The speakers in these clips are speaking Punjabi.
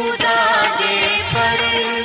खुदा दे पर्दे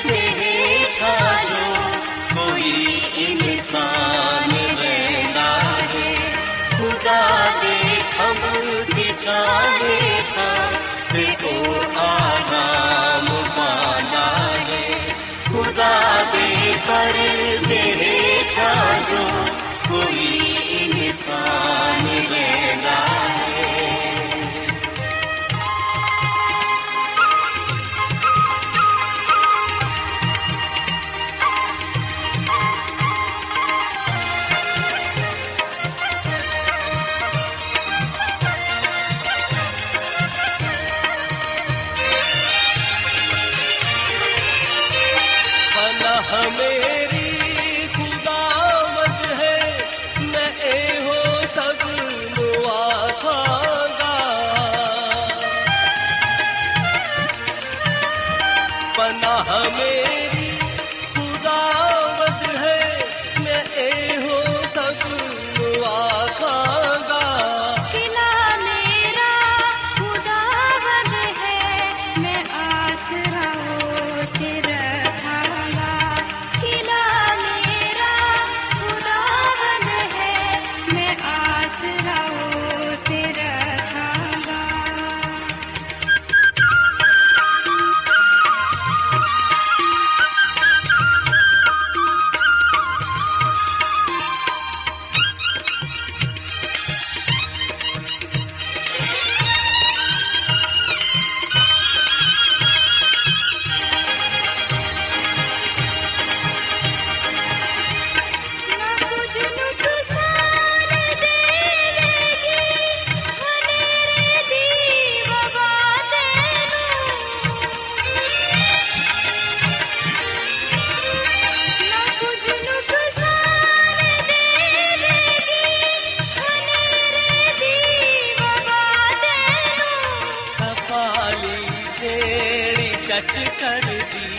ਜਿਹੜੀ ਚੱਟ ਕਰਦੀ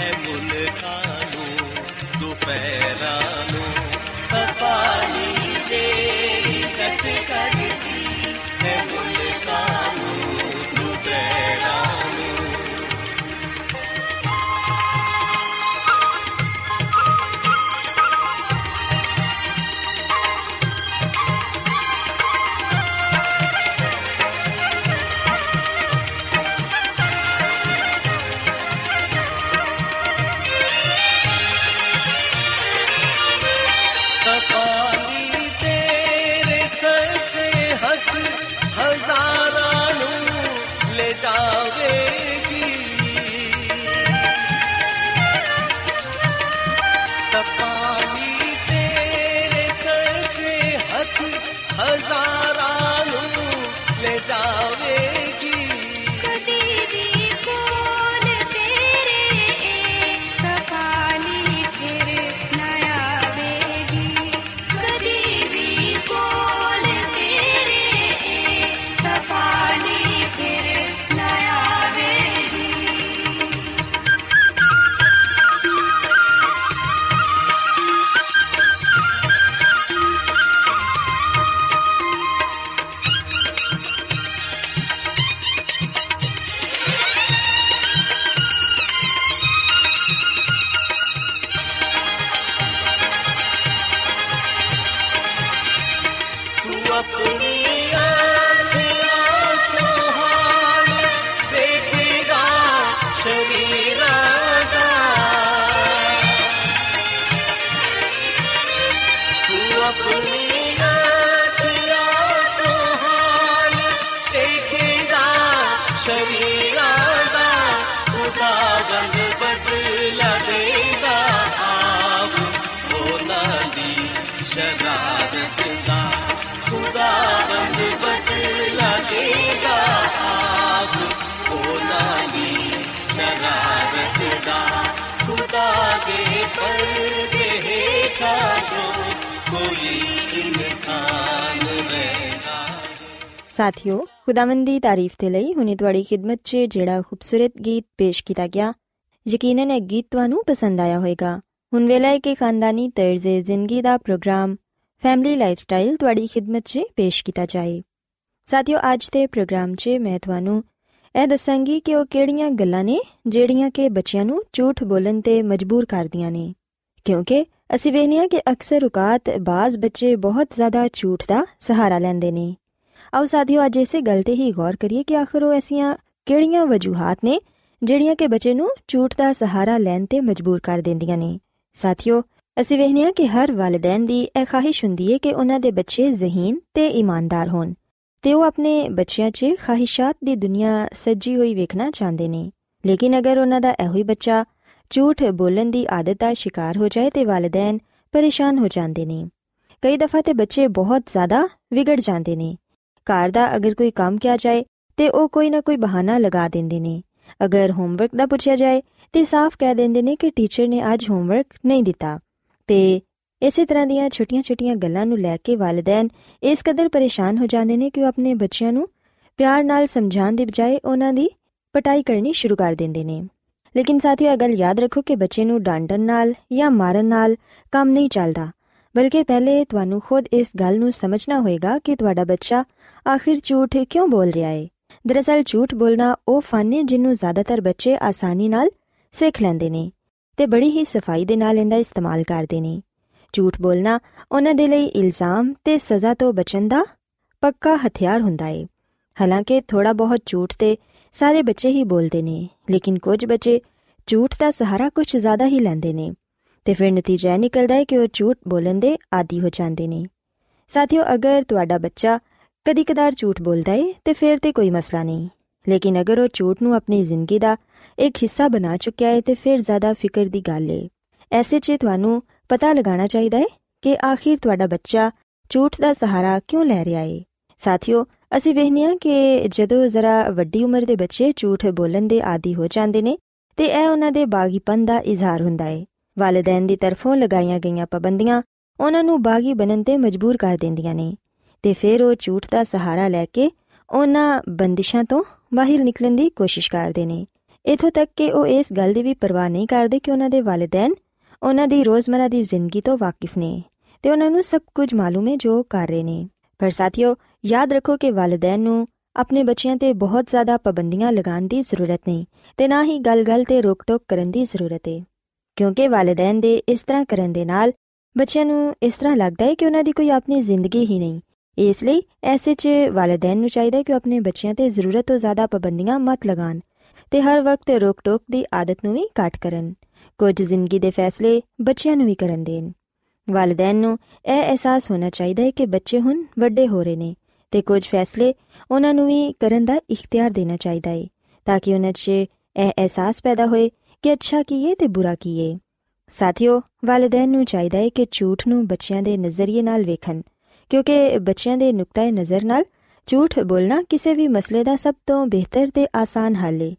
ਹੈ ਮੁਲਕਾਂ ਨੂੰ ਦੁਪਹਿਰਾਂ ਨੂੰ। ਦੇ ਪਰਦੇ ਹੇਠਾਂ ਜੋ ਕੋਈ ਇਨਸਾਨ ਰਹਿੰਦਾ ਸਾਥਿਓ ਖੁਦਾਵੰਦ ਦੀ ਤਾਰੀਫ ਤੇ ਲਈ ਹੁਣੇ ਤੁਹਾਡੀ ਖਿਦਮਤ 'ਚ ਜਿਹੜਾ ਖੂਬਸੂਰਤ ਗੀਤ ਪੇਸ਼ ਕੀਤਾ ਗਿਆ ਯਕੀਨਨ ਇਹ ਗੀਤ ਤੁਹਾਨੂੰ ਪਸੰਦ ਆਇਆ ਹੋਵੇਗਾ ਹੁਣ ਵੇਲਾ ਹੈ ਕਿ ਖਾਨਦਾਨੀ ਤਰਜ਼ੇ ਜ਼ਿੰਦਗੀ ਦਾ ਪ੍ਰੋਗਰਾਮ ਫੈਮਿਲੀ ਲਾਈਫਸਟਾਈਲ ਤੁਹਾਡੀ ਖਿਦਮਤ 'ਚ ਪੇਸ਼ ਕੀਤਾ ਜਾਏ ਸਾਥਿਓ ਅੱਜ ਦੇ ਪ੍ਰੋਗਰਾਮ 'ਚ ਮੈਂ ਤੁਹਾਨੂੰ ਇਹ ਦੱਸਾਂਗੀ ਕਿ ਉਹ ਕਿਹੜੀਆਂ ਗੱਲਾਂ ਨੇ ਜਿਹੜੀਆਂ ਕਿ ਬੱਚਿਆਂ ਨੂੰ ਝੂਠ ਬੋਲਣ ਤੇ ਮਜਬੂਰ ਕਰਦੀਆਂ ਨੇ। ਕਿਉਂਕਿ ਅਸੀਂ ਵੇਖਦੇ ਹਾਂ ਕਿ ਅਕਸਰ ਔਕਾਤ ਬਾਜ਼ ਬੱਚੇ ਬਹੁਤ ਜ਼ਿਆਦਾ ਝੂਠ ਦਾ ਸਹਾਰਾ ਲੈਂਦੇ ਨੇ। ਆਓ ਸਾਥੀਓ, ਅੱਜ ਇਸੇ ਗੱਲ ਤੇ ਹੀ ਗੌਰ ਕਰੀਏ ਕਿ ਆਖਰ ਉਹ ਐਸੀਆਂ ਕਿਹੜੀਆਂ ਵਜੂਹਾਂ ਨੇ ਜਿਹੜੀਆਂ ਕਿ ਬੱਚੇ ਨੂੰ ਝੂਠ ਦਾ ਸਹਾਰਾ ਲੈਣ ਤੇ ਮਜਬੂਰ ਕਰ ਦਿੰਦੀਆਂ ਨੇ। ਸਾਥੀਓ, ਅਸੀਂ ਵੇਖਦੇ ਹਾਂ ਕਿ ਹਰ ਵਾਲਿਦੈਨ ਦੀ ਇਹ ਖਾਹਿਸ਼ ਹੁੰਦੀ ਹੈ ਕਿ ਉਹਨਾਂ ਦੇ ਬੱਚੇ ਜ਼ਹੀਨ ਤੇ ਇਮਾਨਦਾਰ ਹੋਣ। ਤੇ ਉਹ ਆਪਣੇ ਬੱਚਿਆਂ 'ਚ ਖਾਹਿਸ਼ਾਤ ਦੀ ਦੁਨੀਆ ਸੱਜੀ ਹੋਈ ਵੇਖਣਾ ਚਾਹੁੰਦੇ ਨੇ। ਲੇਕਿਨ ਅਗਰ ਉਹਨਾਂ ਦਾ ਇਹੋ ਹੀ ਬੱਚਾ ਝੂਠ ਬੋਲਣ ਦੀ ਆਦਤ ਦਾ ਸ਼ਿਕਾਰ ਹੋ ਜਾਏ ਤੇ ਵਾਲਿਦੈਨ ਪਰੇਸ਼ਾਨ ਹੋ ਜਾਂਦੇ ਨੇ। ਕਈ ਦਫਾ ਤੇ ਬੱਚੇ ਬਹੁਤ ਜ਼ਿਆਦਾ ਵਿਗੜ ਜਾਂਦੇ ਨੇ। ਘਰ ਦਾ ਅਗਰ ਕੋਈ ਕੰਮ ਕਿਹਾ ਜਾਏ ਤੇ ਉਹ ਕੋਈ ਨਾ ਕੋਈ ਬਹਾਨਾ ਲਗਾ ਦਿੰਦੇ ਨੇ। ਅਗਰ ਹੋਮਵਰਕ ਦਾ ਪੁੱਛਿਆ ਜਾਏ ਤੇ ਸਾਫ਼ ਕਹਿ ਦਿੰਦੇ ਨੇ ਕਿ ਟੀਚਰ ਨੇ ਅੱਜ ਹੋਮਵਰਕ ਨਹੀਂ ਦਿੱਤਾ। ਤੇ ਇਸੇ ਤਰ੍ਹਾਂ ਦੀਆਂ ਛੋਟੀਆਂ-ਛੋਟੀਆਂ ਗੱਲਾਂ ਨੂੰ ਲੈ ਕੇ ਵਾਲਿਦੈਨ ਇਸ ਕਦਰ ਪਰੇਸ਼ਾਨ ਹੋ ਜਾਂਦੇ ਨੇ ਕਿ ਉਹ ਆਪਣੇ ਬੱਚਿਆਂ ਨੂੰ ਪਿਆਰ ਨਾਲ ਸਮਝਾਉਣ ਦੀ ਬਜਾਏ ਉਹਨਾਂ ਦੀ ਪਟਾਈ ਕਰਨੀ ਸ਼ੁਰੂ ਕਰ ਦਿੰਦੇ ਨੇ। ਲੇਕਿਨ ਸਾਥੀਓ, ਇਹ ਗੱਲ ਯਾਦ ਰੱਖੋ ਕਿ ਬੱਚੇ ਨੂੰ ਡਾਂਟਣ ਨਾਲ ਜਾਂ ਮਾਰਨ ਨਾਲ ਕੰਮ ਨਹੀਂ ਚੱਲਦਾ, ਬਲਕਿ ਪਹਿਲੇ ਤੁਹਾਨੂੰ ਖੁਦ ਇਸ ਗੱਲ ਨੂੰ ਸਮਝਣਾ ਹੋਏਗਾ ਕਿ ਤੁਹਾਡਾ ਬੱਚਾ ਆਖਿਰ ਝੂਠ ਕਿਉਂ ਬੋਲ ਰਿਹਾ ਹੈ ਦਰਅਸਲ ਝੂਠ ਬੋਲਣਾ ਉਹ ਫਨ ਹੈ ਜਿਹਨੂੰ ਜ਼ਿਆਦਾਤਰ ਬੱਚੇ ਆਸਾਨੀ ਨਾਲ ਸਿੱਖ ਲੈਂਦੇ ਨੇ ਤੇ ਬੜੀ ਹੀ ਸਫ਼ਾਈ ਦੇ ਨਾਲ ਇਹਦਾ ਇਸਤੇਮਾਲ ਕਰਦੇ ਨੇ। ਝੂਠ ਬੋਲਣਾ ਉਹਨਾਂ ਦੇ ਲਈ ਇਲਜ਼ਾਮ ਤੇ ਸਜ਼ਾ ਤੋਂ ਬਚਣ ਦਾ ਪੱਕਾ ਹਥਿਆਰ ਹੁੰਦਾ ਹੈ ਹਾਲਾਂਕਿ ਥੋੜਾ ਬਹੁਤ ਝੂਠ ਤੇ ਸਾਰੇ ਬੱਚੇ ਹੀ ਬੋਲਦੇ ਨੇ, ਲੇਕਿਨ ਕੁਝ ਬੱਚੇ ਝੂਠ ਦਾ ਸਹਾਰਾ ਕੁਝ ਜ਼ਿਆਦਾ ਹੀ ਲੈਂਦੇ ਨੇ ਤੇ ਫਿਰ ਨਤੀਜਾ ਇਹ ਨਿਕਲਦਾ ਹੈ ਕਿ ਉਹ ਝੂਠ ਬੋਲਣ ਦੇ ਆਦੀ ਹੋ ਜਾਂਦੇ ਨੇ। ਸਾਥੀਓ, ਅਗਰ ਤੁਹਾਡਾ ਬੱਚਾ ਕਦੀ-ਕਦਾਰ ਝੂਠ ਬੋਲਦਾ ਹੈ ਤੇ ਫਿਰ ਤੇ ਕੋਈ ਮਸਲਾ ਨਹੀਂ, ਲੇਕਿਨ ਅਗਰ ਉਹ ਝੂਠ ਨੂੰ ਆਪਣੀ ਜ਼ਿੰਦਗੀ ਦਾ ਇੱਕ ਹਿੱਸਾ ਬਣਾ ਚੁੱਕਿਆ ਹੈ ਤੇ ਫਿਰ ਜ਼ਿਆਦਾ ਫਿਕਰ ਦੀ ਗੱਲ ਹੈ ਐਸੇ 'ਚ ਤੁਹਾਨੂੰ ਪਤਾ ਲਗਾਉਣਾ ਚਾਹੀਦਾ ਹੈ ਕਿ ਆਖਿਰ ਤੁਹਾਡਾ ਬੱਚਾ ਝੂਠ ਦਾ ਸਹਾਰਾ ਕਿਉਂ ਲੈ ਰਿਹਾ ਹੈ ਸਾਥੀਓ, ਅਸੀਂ ਵੇਖਦੇ ਹਾਂ ਕਿ ਜਦੋਂ ਜ਼ਰਾ ਵੱਡੀ ਉਮਰ ਦੇ ਬੱਚੇ ਝੂਠ ਬੋਲਣ ਦੇ ਆਦੀ ਹੋ ਜਾਂਦੇ ਨੇ, ਤੇ ਇਹ ਉਹਨਾਂ ਦੇ ਬਾਗੀਪਨ ਦਾ ਇਜ਼ਹਾਰ ਹੁੰਦਾ ਹੈ ਵਾਲਿਦੈਨ ਦੀ ਤਰਫੋਂ ਲਗਾਈਆਂ ਗਈਆਂ ਪਾਬੰਦੀਆਂ ਉਹਨਾਂ ਨੂੰ ਬਾਗੀ ਬਣਨ ਤੇ ਮਜਬੂਰ ਕਰ ਦਿੰਦੀਆਂ ਨੇ, ਤੇ ਫਿਰ ਉਹ ਝੂਠ ਦਾ ਸਹਾਰਾ ਲੈ ਕੇ ਉਹਨਾਂ ਬੰਦਿਸ਼ਾਂ ਤੋਂ ਬਾਹਰ ਨਿਕਲਣ ਦੀ ਕੋਸ਼ਿਸ਼ ਕਰਦੇ ਨੇ। ਇਥੋਂ ਤੱਕ ਕਿ ਉਹ ਇਸ ਗੱਲ ਦੀ ਵੀ ਪਰਵਾਹ ਨਹੀਂ ਕਰਦੇ ਕਿ ਉਹਨਾਂ ਦੇ ਵਾਲਿਦੈਨ ਉਹਨਾਂ ਦੀ ਰੋਜ਼ਮਰਾ ਦੀ ਜ਼ਿੰਦਗੀ ਤੋਂ ਵਾਕਿਫ ਨੇ ਤੇ ਉਹਨਾਂ ਨੂੰ ਸਭ ਕੁਝ ਮਾਲੂਮ ਹੈ ਜੋ ਕਰ ਰਹੇ ਨੇ। ਪਰ ਸਾਥੀਓ, ਯਾਦ ਰੱਖੋ ਕਿ ਵਾਲਿਦੈਨ ਨੂੰ ਆਪਣੇ ਬੱਚਿਆਂ ਤੇ ਬਹੁਤ ਜ਼ਿਆਦਾ ਪਾਬੰਦੀਆਂ ਲਗਾਉਣ ਦੀ ਜ਼ਰੂਰਤ ਨਹੀਂ ਤੇ ਨਾ ਹੀ ਗੱਲ-ਗੱਲ ਤੇ ਰੋਕ-ਟੋਕ ਕਰਨ ਦੀ ਜ਼ਰੂਰਤ ਹੈ ਕਿਉਂਕਿ ਵਾਲਿਦੈਨ ਦੇ ਇਸ ਤਰ੍ਹਾਂ ਕਰਨ ਦੇ ਨਾਲ ਬੱਚਿਆਂ ਨੂੰ ਇਸ ਤਰ੍ਹਾਂ ਲੱਗਦਾ ਹੈ ਕਿ ਉਹਨਾਂ ਦੀ ਕੋਈ ਆਪਣੀ ਜ਼ਿੰਦਗੀ ਹੀ ਨਹੀਂ। ਇਸ ਲਈ ਐਸੇ 'ਚ ਵਾਲਿਦੈਨ ਨੂੰ ਚਾਹੀਦਾ ਹੈ ਕਿ ਉਹ ਆਪਣੇ ਬੱਚਿਆਂ ਤੇ ਜ਼ਰੂਰਤ ਤੋਂ ਜ਼ਿਆਦਾ ਪਾਬੰਦੀਆਂ ਮਤ ਲਗਾਣ ਤੇ ਹਰ ਵਕਤ ਰੋਕ-ਟੋਕ ਦੀ ਆਦਤ ਨੂੰ ਵੀ ਘੱਟ ਕਰਨ। ਕੁਝ ਜ਼ਿੰਦਗੀ ਦੇ ਫੈਸਲੇ ਬੱਚਿਆਂ ਨੂੰ ਵੀ ਕਰਨ ਦੇਣ। ਵਾਲਿਦੈਨ ਨੂੰ ਇਹ ਅਹਿਸਾਸ ਹੋਣਾ ਚਾਹੀਦਾ ਹੈ ਕਿ ਬੱਚੇ ਹੁਣ ਵੱਡੇ ਹੋ ਰਹੇ ਨੇ ਤੇ ਕੁਝ ਫੈਸਲੇ ਉਹਨਾਂ ਨੂੰ ਵੀ ਕਰਨ ਦਾ ਇਖਤਿਆਰ ਦੇਣਾ ਚਾਹੀਦਾ ਹੈ ਤਾਂ ਕਿ ਉਹਨਾਂ 'ਚ ਇਹ ਅਹਿਸਾਸ ਪੈਦਾ ਹੋਏ ਕਿ ਅੱਛਾ ਕੀ ਹੈ ਤੇ ਬੁਰਾ ਕੀ ਹੈ ਸਾਥੀਓ, ਵਾਲਿਦੈਨ ਨੂੰ ਚਾਹੀਦਾ ਹੈ ਕਿ ਝੂਠ ਨੂੰ ਬੱਚਿਆਂ ਦੇ ਨਜ਼ਰੀਏ ਨਾਲ ਵੇਖਣ, ਕਿਉਂਕਿ ਬੱਚਿਆਂ ਦੇ ਨੁਕਤੇ ਨਜ਼ਰ ਨਾਲ ਝੂਠ ਬੋਲਣਾ ਕਿਸੇ ਵੀ ਮਸਲੇ ਦਾ ਸਭ ਤੋਂ ਬਿਹਤਰ ਤੇ ਆਸਾਨ ਹੱਲ ਹੈ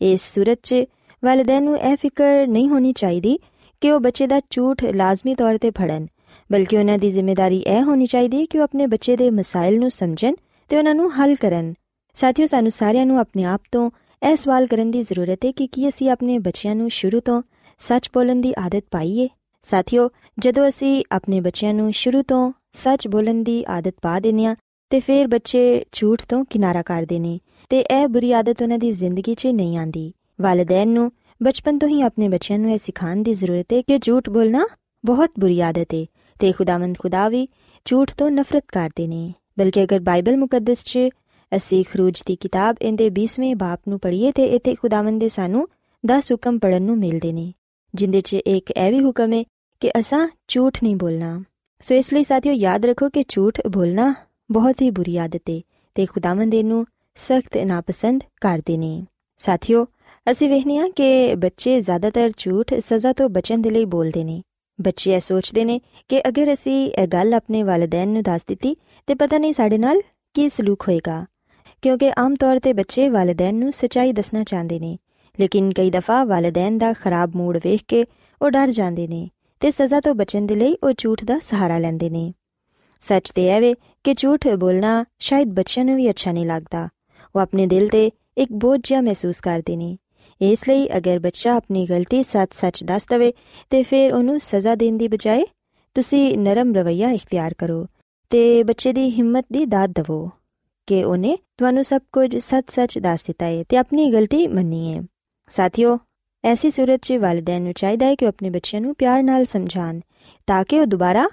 ਇਸ ਸੂਰਤ 'ਚ ਵਾਲਿਦੈਨ ਨੂੰ ਇਹ ਫਿਕਰ ਨਹੀਂ ਹੋਣੀ ਚਾਹੀਦੀ ਕਿ ਉਹ ਬੱਚੇ ਦਾ ਝੂਠ ਲਾਜ਼ਮੀ ਤੌਰ ਤੇ ਫੜਨ, ਬਲਕਿ ਉਹਨਾਂ ਦੀ ਜ਼ਿੰਮੇਵਾਰੀ ਇਹ ਹੋਣੀ ਚਾਹੀਦੀ ਕਿ ਉਹ ਆਪਣੇ ਬੱਚੇ ਦੇ ਮਸਾਇਲ ਨੂੰ ਸਮਝਣ ਤੇ ਉਹਨਾਂ ਨੂੰ ਹੱਲ ਕਰਨ। ਸਾਥੀਓ, ਸਾਨੂੰ ਸਾਰਿਆਂ ਨੂੰ ਆਪਣੇ ਆਪ ਤੋਂ ਇਹ ਸਵਾਲ ਕਰਨ ਦੀ ਜ਼ਰੂਰਤ ਹੈ ਕਿ ਕੀ ਅਸੀਂ ਆਪਣੇ ਬੱਚਿਆਂ ਨੂੰ ਸ਼ੁਰੂ ਤੋਂ ਸੱਚ ਬੋਲਣ ਦੀ ਆਦਤ ਪਾਈਏ? ਸਾਥੀਓ, ਜਦੋਂ ਅਸੀਂ ਆਪਣੇ ਬੱਚਿਆਂ ਨੂੰ ਸ਼ੁਰੂ ਤੋਂ ਸੱਚ ਬੋਲਣ ਦੀ ਆਦਤ ਪਾ ਦਿੰਨੇ ਆ ਤੇ ਫਿਰ ਬੱਚੇ ਝੂਠ ਤੋਂ ਕਿਨਾਰਾ ਕਰਦੇ ਨੇ, ਤੇ ਇਹ ਬੁਰੀ ਆਦਤ ਉਹਨਾਂ ਦੀ ਜ਼ਿੰਦਗੀ 'ਚ ਨਹੀਂ ਆਂਦੀ ਵਾਲਿਦੈਨ ਨੂੰ ਬਚਪਨ ਤੋਂ ਹੀ ਆਪਣੇ ਬੱਚਿਆਂ ਨੂੰ ਇਹ ਸਿਖਾਉਣ ਦੀ ਜ਼ਰੂਰਤ ਹੈ ਕਿ ਝੂਠ ਬੋਲਣਾ ਬਹੁਤ ਬੁਰੀ ਆਦਤ ਹੈ ਤੇ ਖੁਦਾਵੰਦ ਖੁਦਾ ਵੀ ਝੂਠ ਤੋਂ ਨਫ਼ਰਤ ਕਰਦੇ ਨੇ। ਬਲਕਿ ਅਗਰ ਬਾਈਬਲ ਮੁਕੱਦਸ 'ਚ ਅਸੀਂ ਖਰੂਜ ਦੀ ਕਿਤਾਬ ਇਹਦੇ 20ਵੇਂ ਬਾਪ ਨੂੰ ਪੜ੍ਹੀਏ ਤੇ ਇੱਥੇ ਖੁਦਾਵੰਦ ਦੇ ਸਾਨੂੰ 10 ਹੁਕਮ ਪੜਨ ਨੂੰ ਮਿਲਦੇ ਨੇ, ਜਿੰਦੇ 'ਚ ਇੱਕ ਇਹ ਵੀ ਹੁਕਮ ਹੈ ਕਿ ਅਸਾਂ ਝੂਠ ਨਹੀਂ ਬੋਲਣਾ। ਸੋ ਇਸ ਲਈ ਸਾਥੀਓ ਯਾਦ ਰੱਖੋ ਕਿ ਝੂਠ ਬੋਲਣਾ ਬਹੁਤ ਹੀ ਬੁਰੀ ਆਦਤ ਹੈ ਤੇ ਖੁਦਾਵੰਦ ਇਹਨੂੰ ਸਖਤ ਨਾਪਸੰਦ ਕਰਦੇ ਨੇ। ਸਾਥੀਓ ਅਸੀਂ ਵੇਖਦੇ ਹਾਂ ਕਿ ਬੱਚੇ ਜ਼ਿਆਦਾਤਰ ਝੂਠ ਸਜ਼ਾ ਤੋਂ ਬਚਣ ਦੇ ਲਈ ਬੋਲਦੇ ਨੇ। ਬੱਚੇ ਇਹ ਸੋਚਦੇ ਨੇ ਕਿ ਅਗਰ ਅਸੀਂ ਇਹ ਗੱਲ ਆਪਣੇ ਵਾਲਿਦੈਨ ਨੂੰ ਦੱਸ ਦਿੱਤੀ, ਤੇ ਪਤਾ ਨਹੀਂ ਸਾਡੇ ਨਾਲ ਕੀ ਸਲੂਕ ਹੋਏਗਾ। ਕਿਉਂਕਿ ਆਮ ਤੌਰ ਤੇ ਬੱਚੇ ਵਾਲਿਦੈਨ ਨੂੰ ਸੱਚਾਈ ਦੱਸਣਾ ਚਾਹੁੰਦੇ ਨੇ, ਲੇਕਿਨ ਕਈ ਦਫਾ ਵਾਲਿਦੈਨ ਦਾ ਖਰਾਬ ਮੂਡ ਵੇਖ ਕੇ ਉਹ ਡਰ ਜਾਂਦੇ ਨੇ ਤੇ ਸਜ਼ਾ ਤੋਂ ਬਚਣ ਦੇ ਲਈ ਉਹ ਝੂਠ ਦਾ ਸਹਾਰਾ ਲੈਂਦੇ ਨੇ। ਸੱਚ ਤੇ ਇਹ ਵੇ ਕਿ ਝੂਠ ਬੋਲਣਾ ਸ਼ਾਇਦ ਬੱਚਿਆਂ ਨੂੰ ਵੀ ਅੱਛਾ ਨਹੀਂ ਲੱਗਦਾ। ਉਹ ਆਪਣੇ ਦਿਲ ਤੇ ਇੱਕ ਬੋਝ ਜਿਹਾ ਮਹਿਸੂਸ ਕਰਦੇ ਨੇ। ਇਸ ਲਈ ਅਗਰ ਬੱਚਾ ਆਪਣੀ ਗਲਤੀ ਸੱਚ-ਸੱਚ ਦੱਸ ਦਵੇ ਤੇ ਫਿਰ ਉਹਨੂੰ ਸਜ਼ਾ ਦੇਣ ਦੀ ਬਜਾਏ ਤੁਸੀਂ ਨਰਮ ਰਵਈਆ ਇਖਤਿਆਰ ਕਰੋ ਤੇ ਬੱਚੇ ਦੀ ਹਿੰਮਤ ਦੀ ਦਾਤ ਦਿਵੋ ਕਿ ਉਹਨੇ ਤੁਹਾਨੂੰ ਸਭ ਕੁਝ ਸੱਚ-ਸੱਚ ਦੱਸ ਦਿੱਤਾ ਹੈ ਤੇ ਆਪਣੀ ਗਲਤੀ ਮੰਨੀ ਹੈ। ਸਾਥੀਓ, ਐਸੀ ਸੂਰਤ 'ਚ ਵਾਲਿਦੈਨ ਨੂੰ ਚਾਹੀਦਾ ਹੈ ਕਿ ਉਹ ਆਪਣੇ ਬੱਚਿਆਂ ਨੂੰ ਪਿਆਰ ਨਾਲ ਸਮਝਾਣ ਤਾਂ ਕਿ ਉਹ ਦੁਬਾਰਾ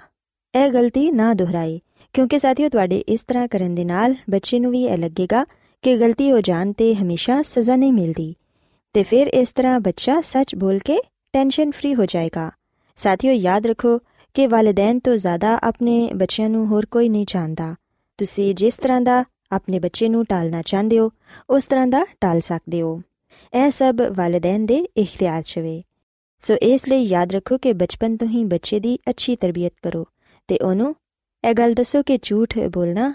ਇਹ ਗਲਤੀ ਨਾ ਦੁਹਰਾਏ, ਕਿਉਂਕਿ ਸਾਥੀਓ ਤੁਹਾਡੇ ਇਸ ਤਰ੍ਹਾਂ ਕਰਨ ਦੇ ਨਾਲ ਬੱਚੇ ਨੂੰ ਵੀ ਇਹ ਲੱਗੇਗਾ ਕਿ ਗਲਤੀ ਹੋ ਜਾਣ ਤੇ ਹਮੇਸ਼ਾ ਸਜ਼ਾ ਨਹੀਂ ਮਿਲਦੀ। ਤੇ ਫਿਰ ਇਸ ਤਰ੍ਹਾਂ ਬੱਚਾ ਸੱਚ ਬੋਲ ਕੇ ਟੈਨਸ਼ਨ ਫ੍ਰੀ ਹੋ ਜਾਏਗਾ। ਸਾਥੀਓ, ਯਾਦ ਰੱਖੋ ਕਿ ਵਾਲਿਦੈਨ ਤੋਂ ਜ਼ਿਆਦਾ ਆਪਣੇ ਬੱਚਿਆਂ ਨੂੰ ਹੋਰ ਕੋਈ ਨਹੀਂ ਜਾਣਦਾ। ਤੁਸੀਂ ਜਿਸ ਤਰ੍ਹਾਂ ਦਾ ਆਪਣੇ ਬੱਚੇ ਨੂੰ ਟਾਲਣਾ ਚਾਹੁੰਦੇ ਹੋ, ਉਸ ਤਰ੍ਹਾਂ ਦਾ ਟਾਲ ਸਕਦੇ ਹੋ। ਇਹ ਸਭ ਵਾਲਿਦੈਨ ਦੇ ਇਖਤਿਆਰ 'ਚ ਵੇ। ਸੋ ਇਸ ਲਈ ਯਾਦ ਰੱਖੋ ਕਿ ਬਚਪਨ ਤੋਂ ਹੀ ਬੱਚੇ ਦੀ ਅੱਛੀ ਤਰਬੀਅਤ ਕਰੋ ਤੇ ਉਹਨੂੰ ਇਹ ਗੱਲ ਦੱਸੋ ਕਿ ਝੂਠ ਬੋਲਣਾ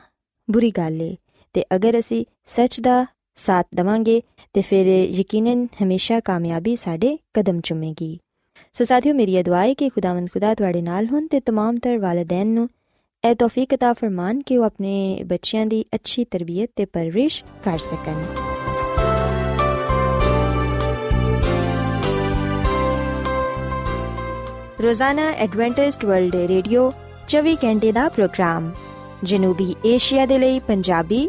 ਬੁਰੀ ਗੱਲ ਏ ਤੇ ਅਗਰ ਅਸੀਂ ਸੱਚ ਦਾ ਸਾਥ ਦਵਾਂਗੇ ਤੇ ਫਿਰ ਯਕੀਨਨ ਹਮੇਸ਼ਾ ਕਾਮਯਾਬੀ ਸਾਡੇ ਕਦਮ ਚੁੰਮੇਗੀ ਸੋ ਸਾਥੀਓ ਮੇਰੀ ਦੁਆ ਹੈ ਕਿ ਖੁਦਾਵੰਦ ਖੁਦਾ ਤੁਹਾਡੇ ਨਾਲ ਹੋਣ ਤੇ तमाम ਤਰ ਵਾਲਿਦੈਨ ਨੂੰ ਇਹ ਤੌਫੀਕ عطا ਫਰਮਾਨ ਕਿ ਉਹ ਆਪਣੇ ਬੱਚਿਆਂ ਦੀ ਅੱਛੀ ਤਰਬੀਅਤ ਤੇ ਪਰਵਰਿਸ਼ ਕਰ ਸਕਣ ਰੋਜ਼ਾਨਾ ਐਡਵੈਂਟਿਸਟ ਵਰਲਡ ਰੇਡੀਓ 24 ਘੰਟੇ ਦਾ ਪ੍ਰੋਗਰਾਮ ਜਨੂਬੀ ਏਸ਼ੀਆ ਦੇ ਲਈ ਪੰਜਾਬੀ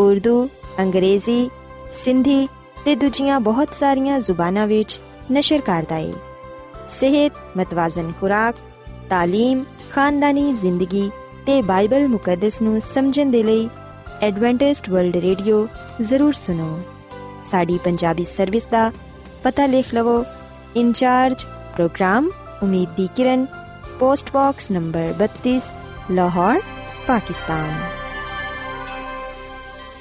ਉਰਦੂ ਅੰਗਰੇਜ਼ੀ ਸਿੰਧੀ ਤੇ ਦੂਜੀਆਂ ਬਹੁਤ ਸਾਰੀਆਂ ਜ਼ੁਬਾਨਾਂ ਵਿੱਚ ਨਸ਼ਰ ਕਰਦਾ ਹੈ ਸਿਹਤ ਮਤਵਾਜ਼ਨ ਖੁਰਾਕ تعلیم ਖਾਨਦਾਨੀ ਜ਼ਿੰਦਗੀ ਤੇ ਬਾਈਬਲ ਮੁਕੱਦਸ ਨੂੰ ਸਮਝਣ ਦੇ ਲਈ ਐਡਵੈਂਟਿਸਟ ਵਰਲਡ ਰੇਡੀਓ ਜ਼ਰੂਰ ਸੁਨੋ ਸਾਡੀ ਪੰਜਾਬੀ ਸਰਵਿਸ ਦਾ ਪਤਾ ਲਿਖ ਲਵੋ ਇੰਚਾਰਜ ਪ੍ਰੋਗਰਾਮ ਉਮੀਦ ਦੀ ਕਿਰਨ post box number 32 Lahore Pakistan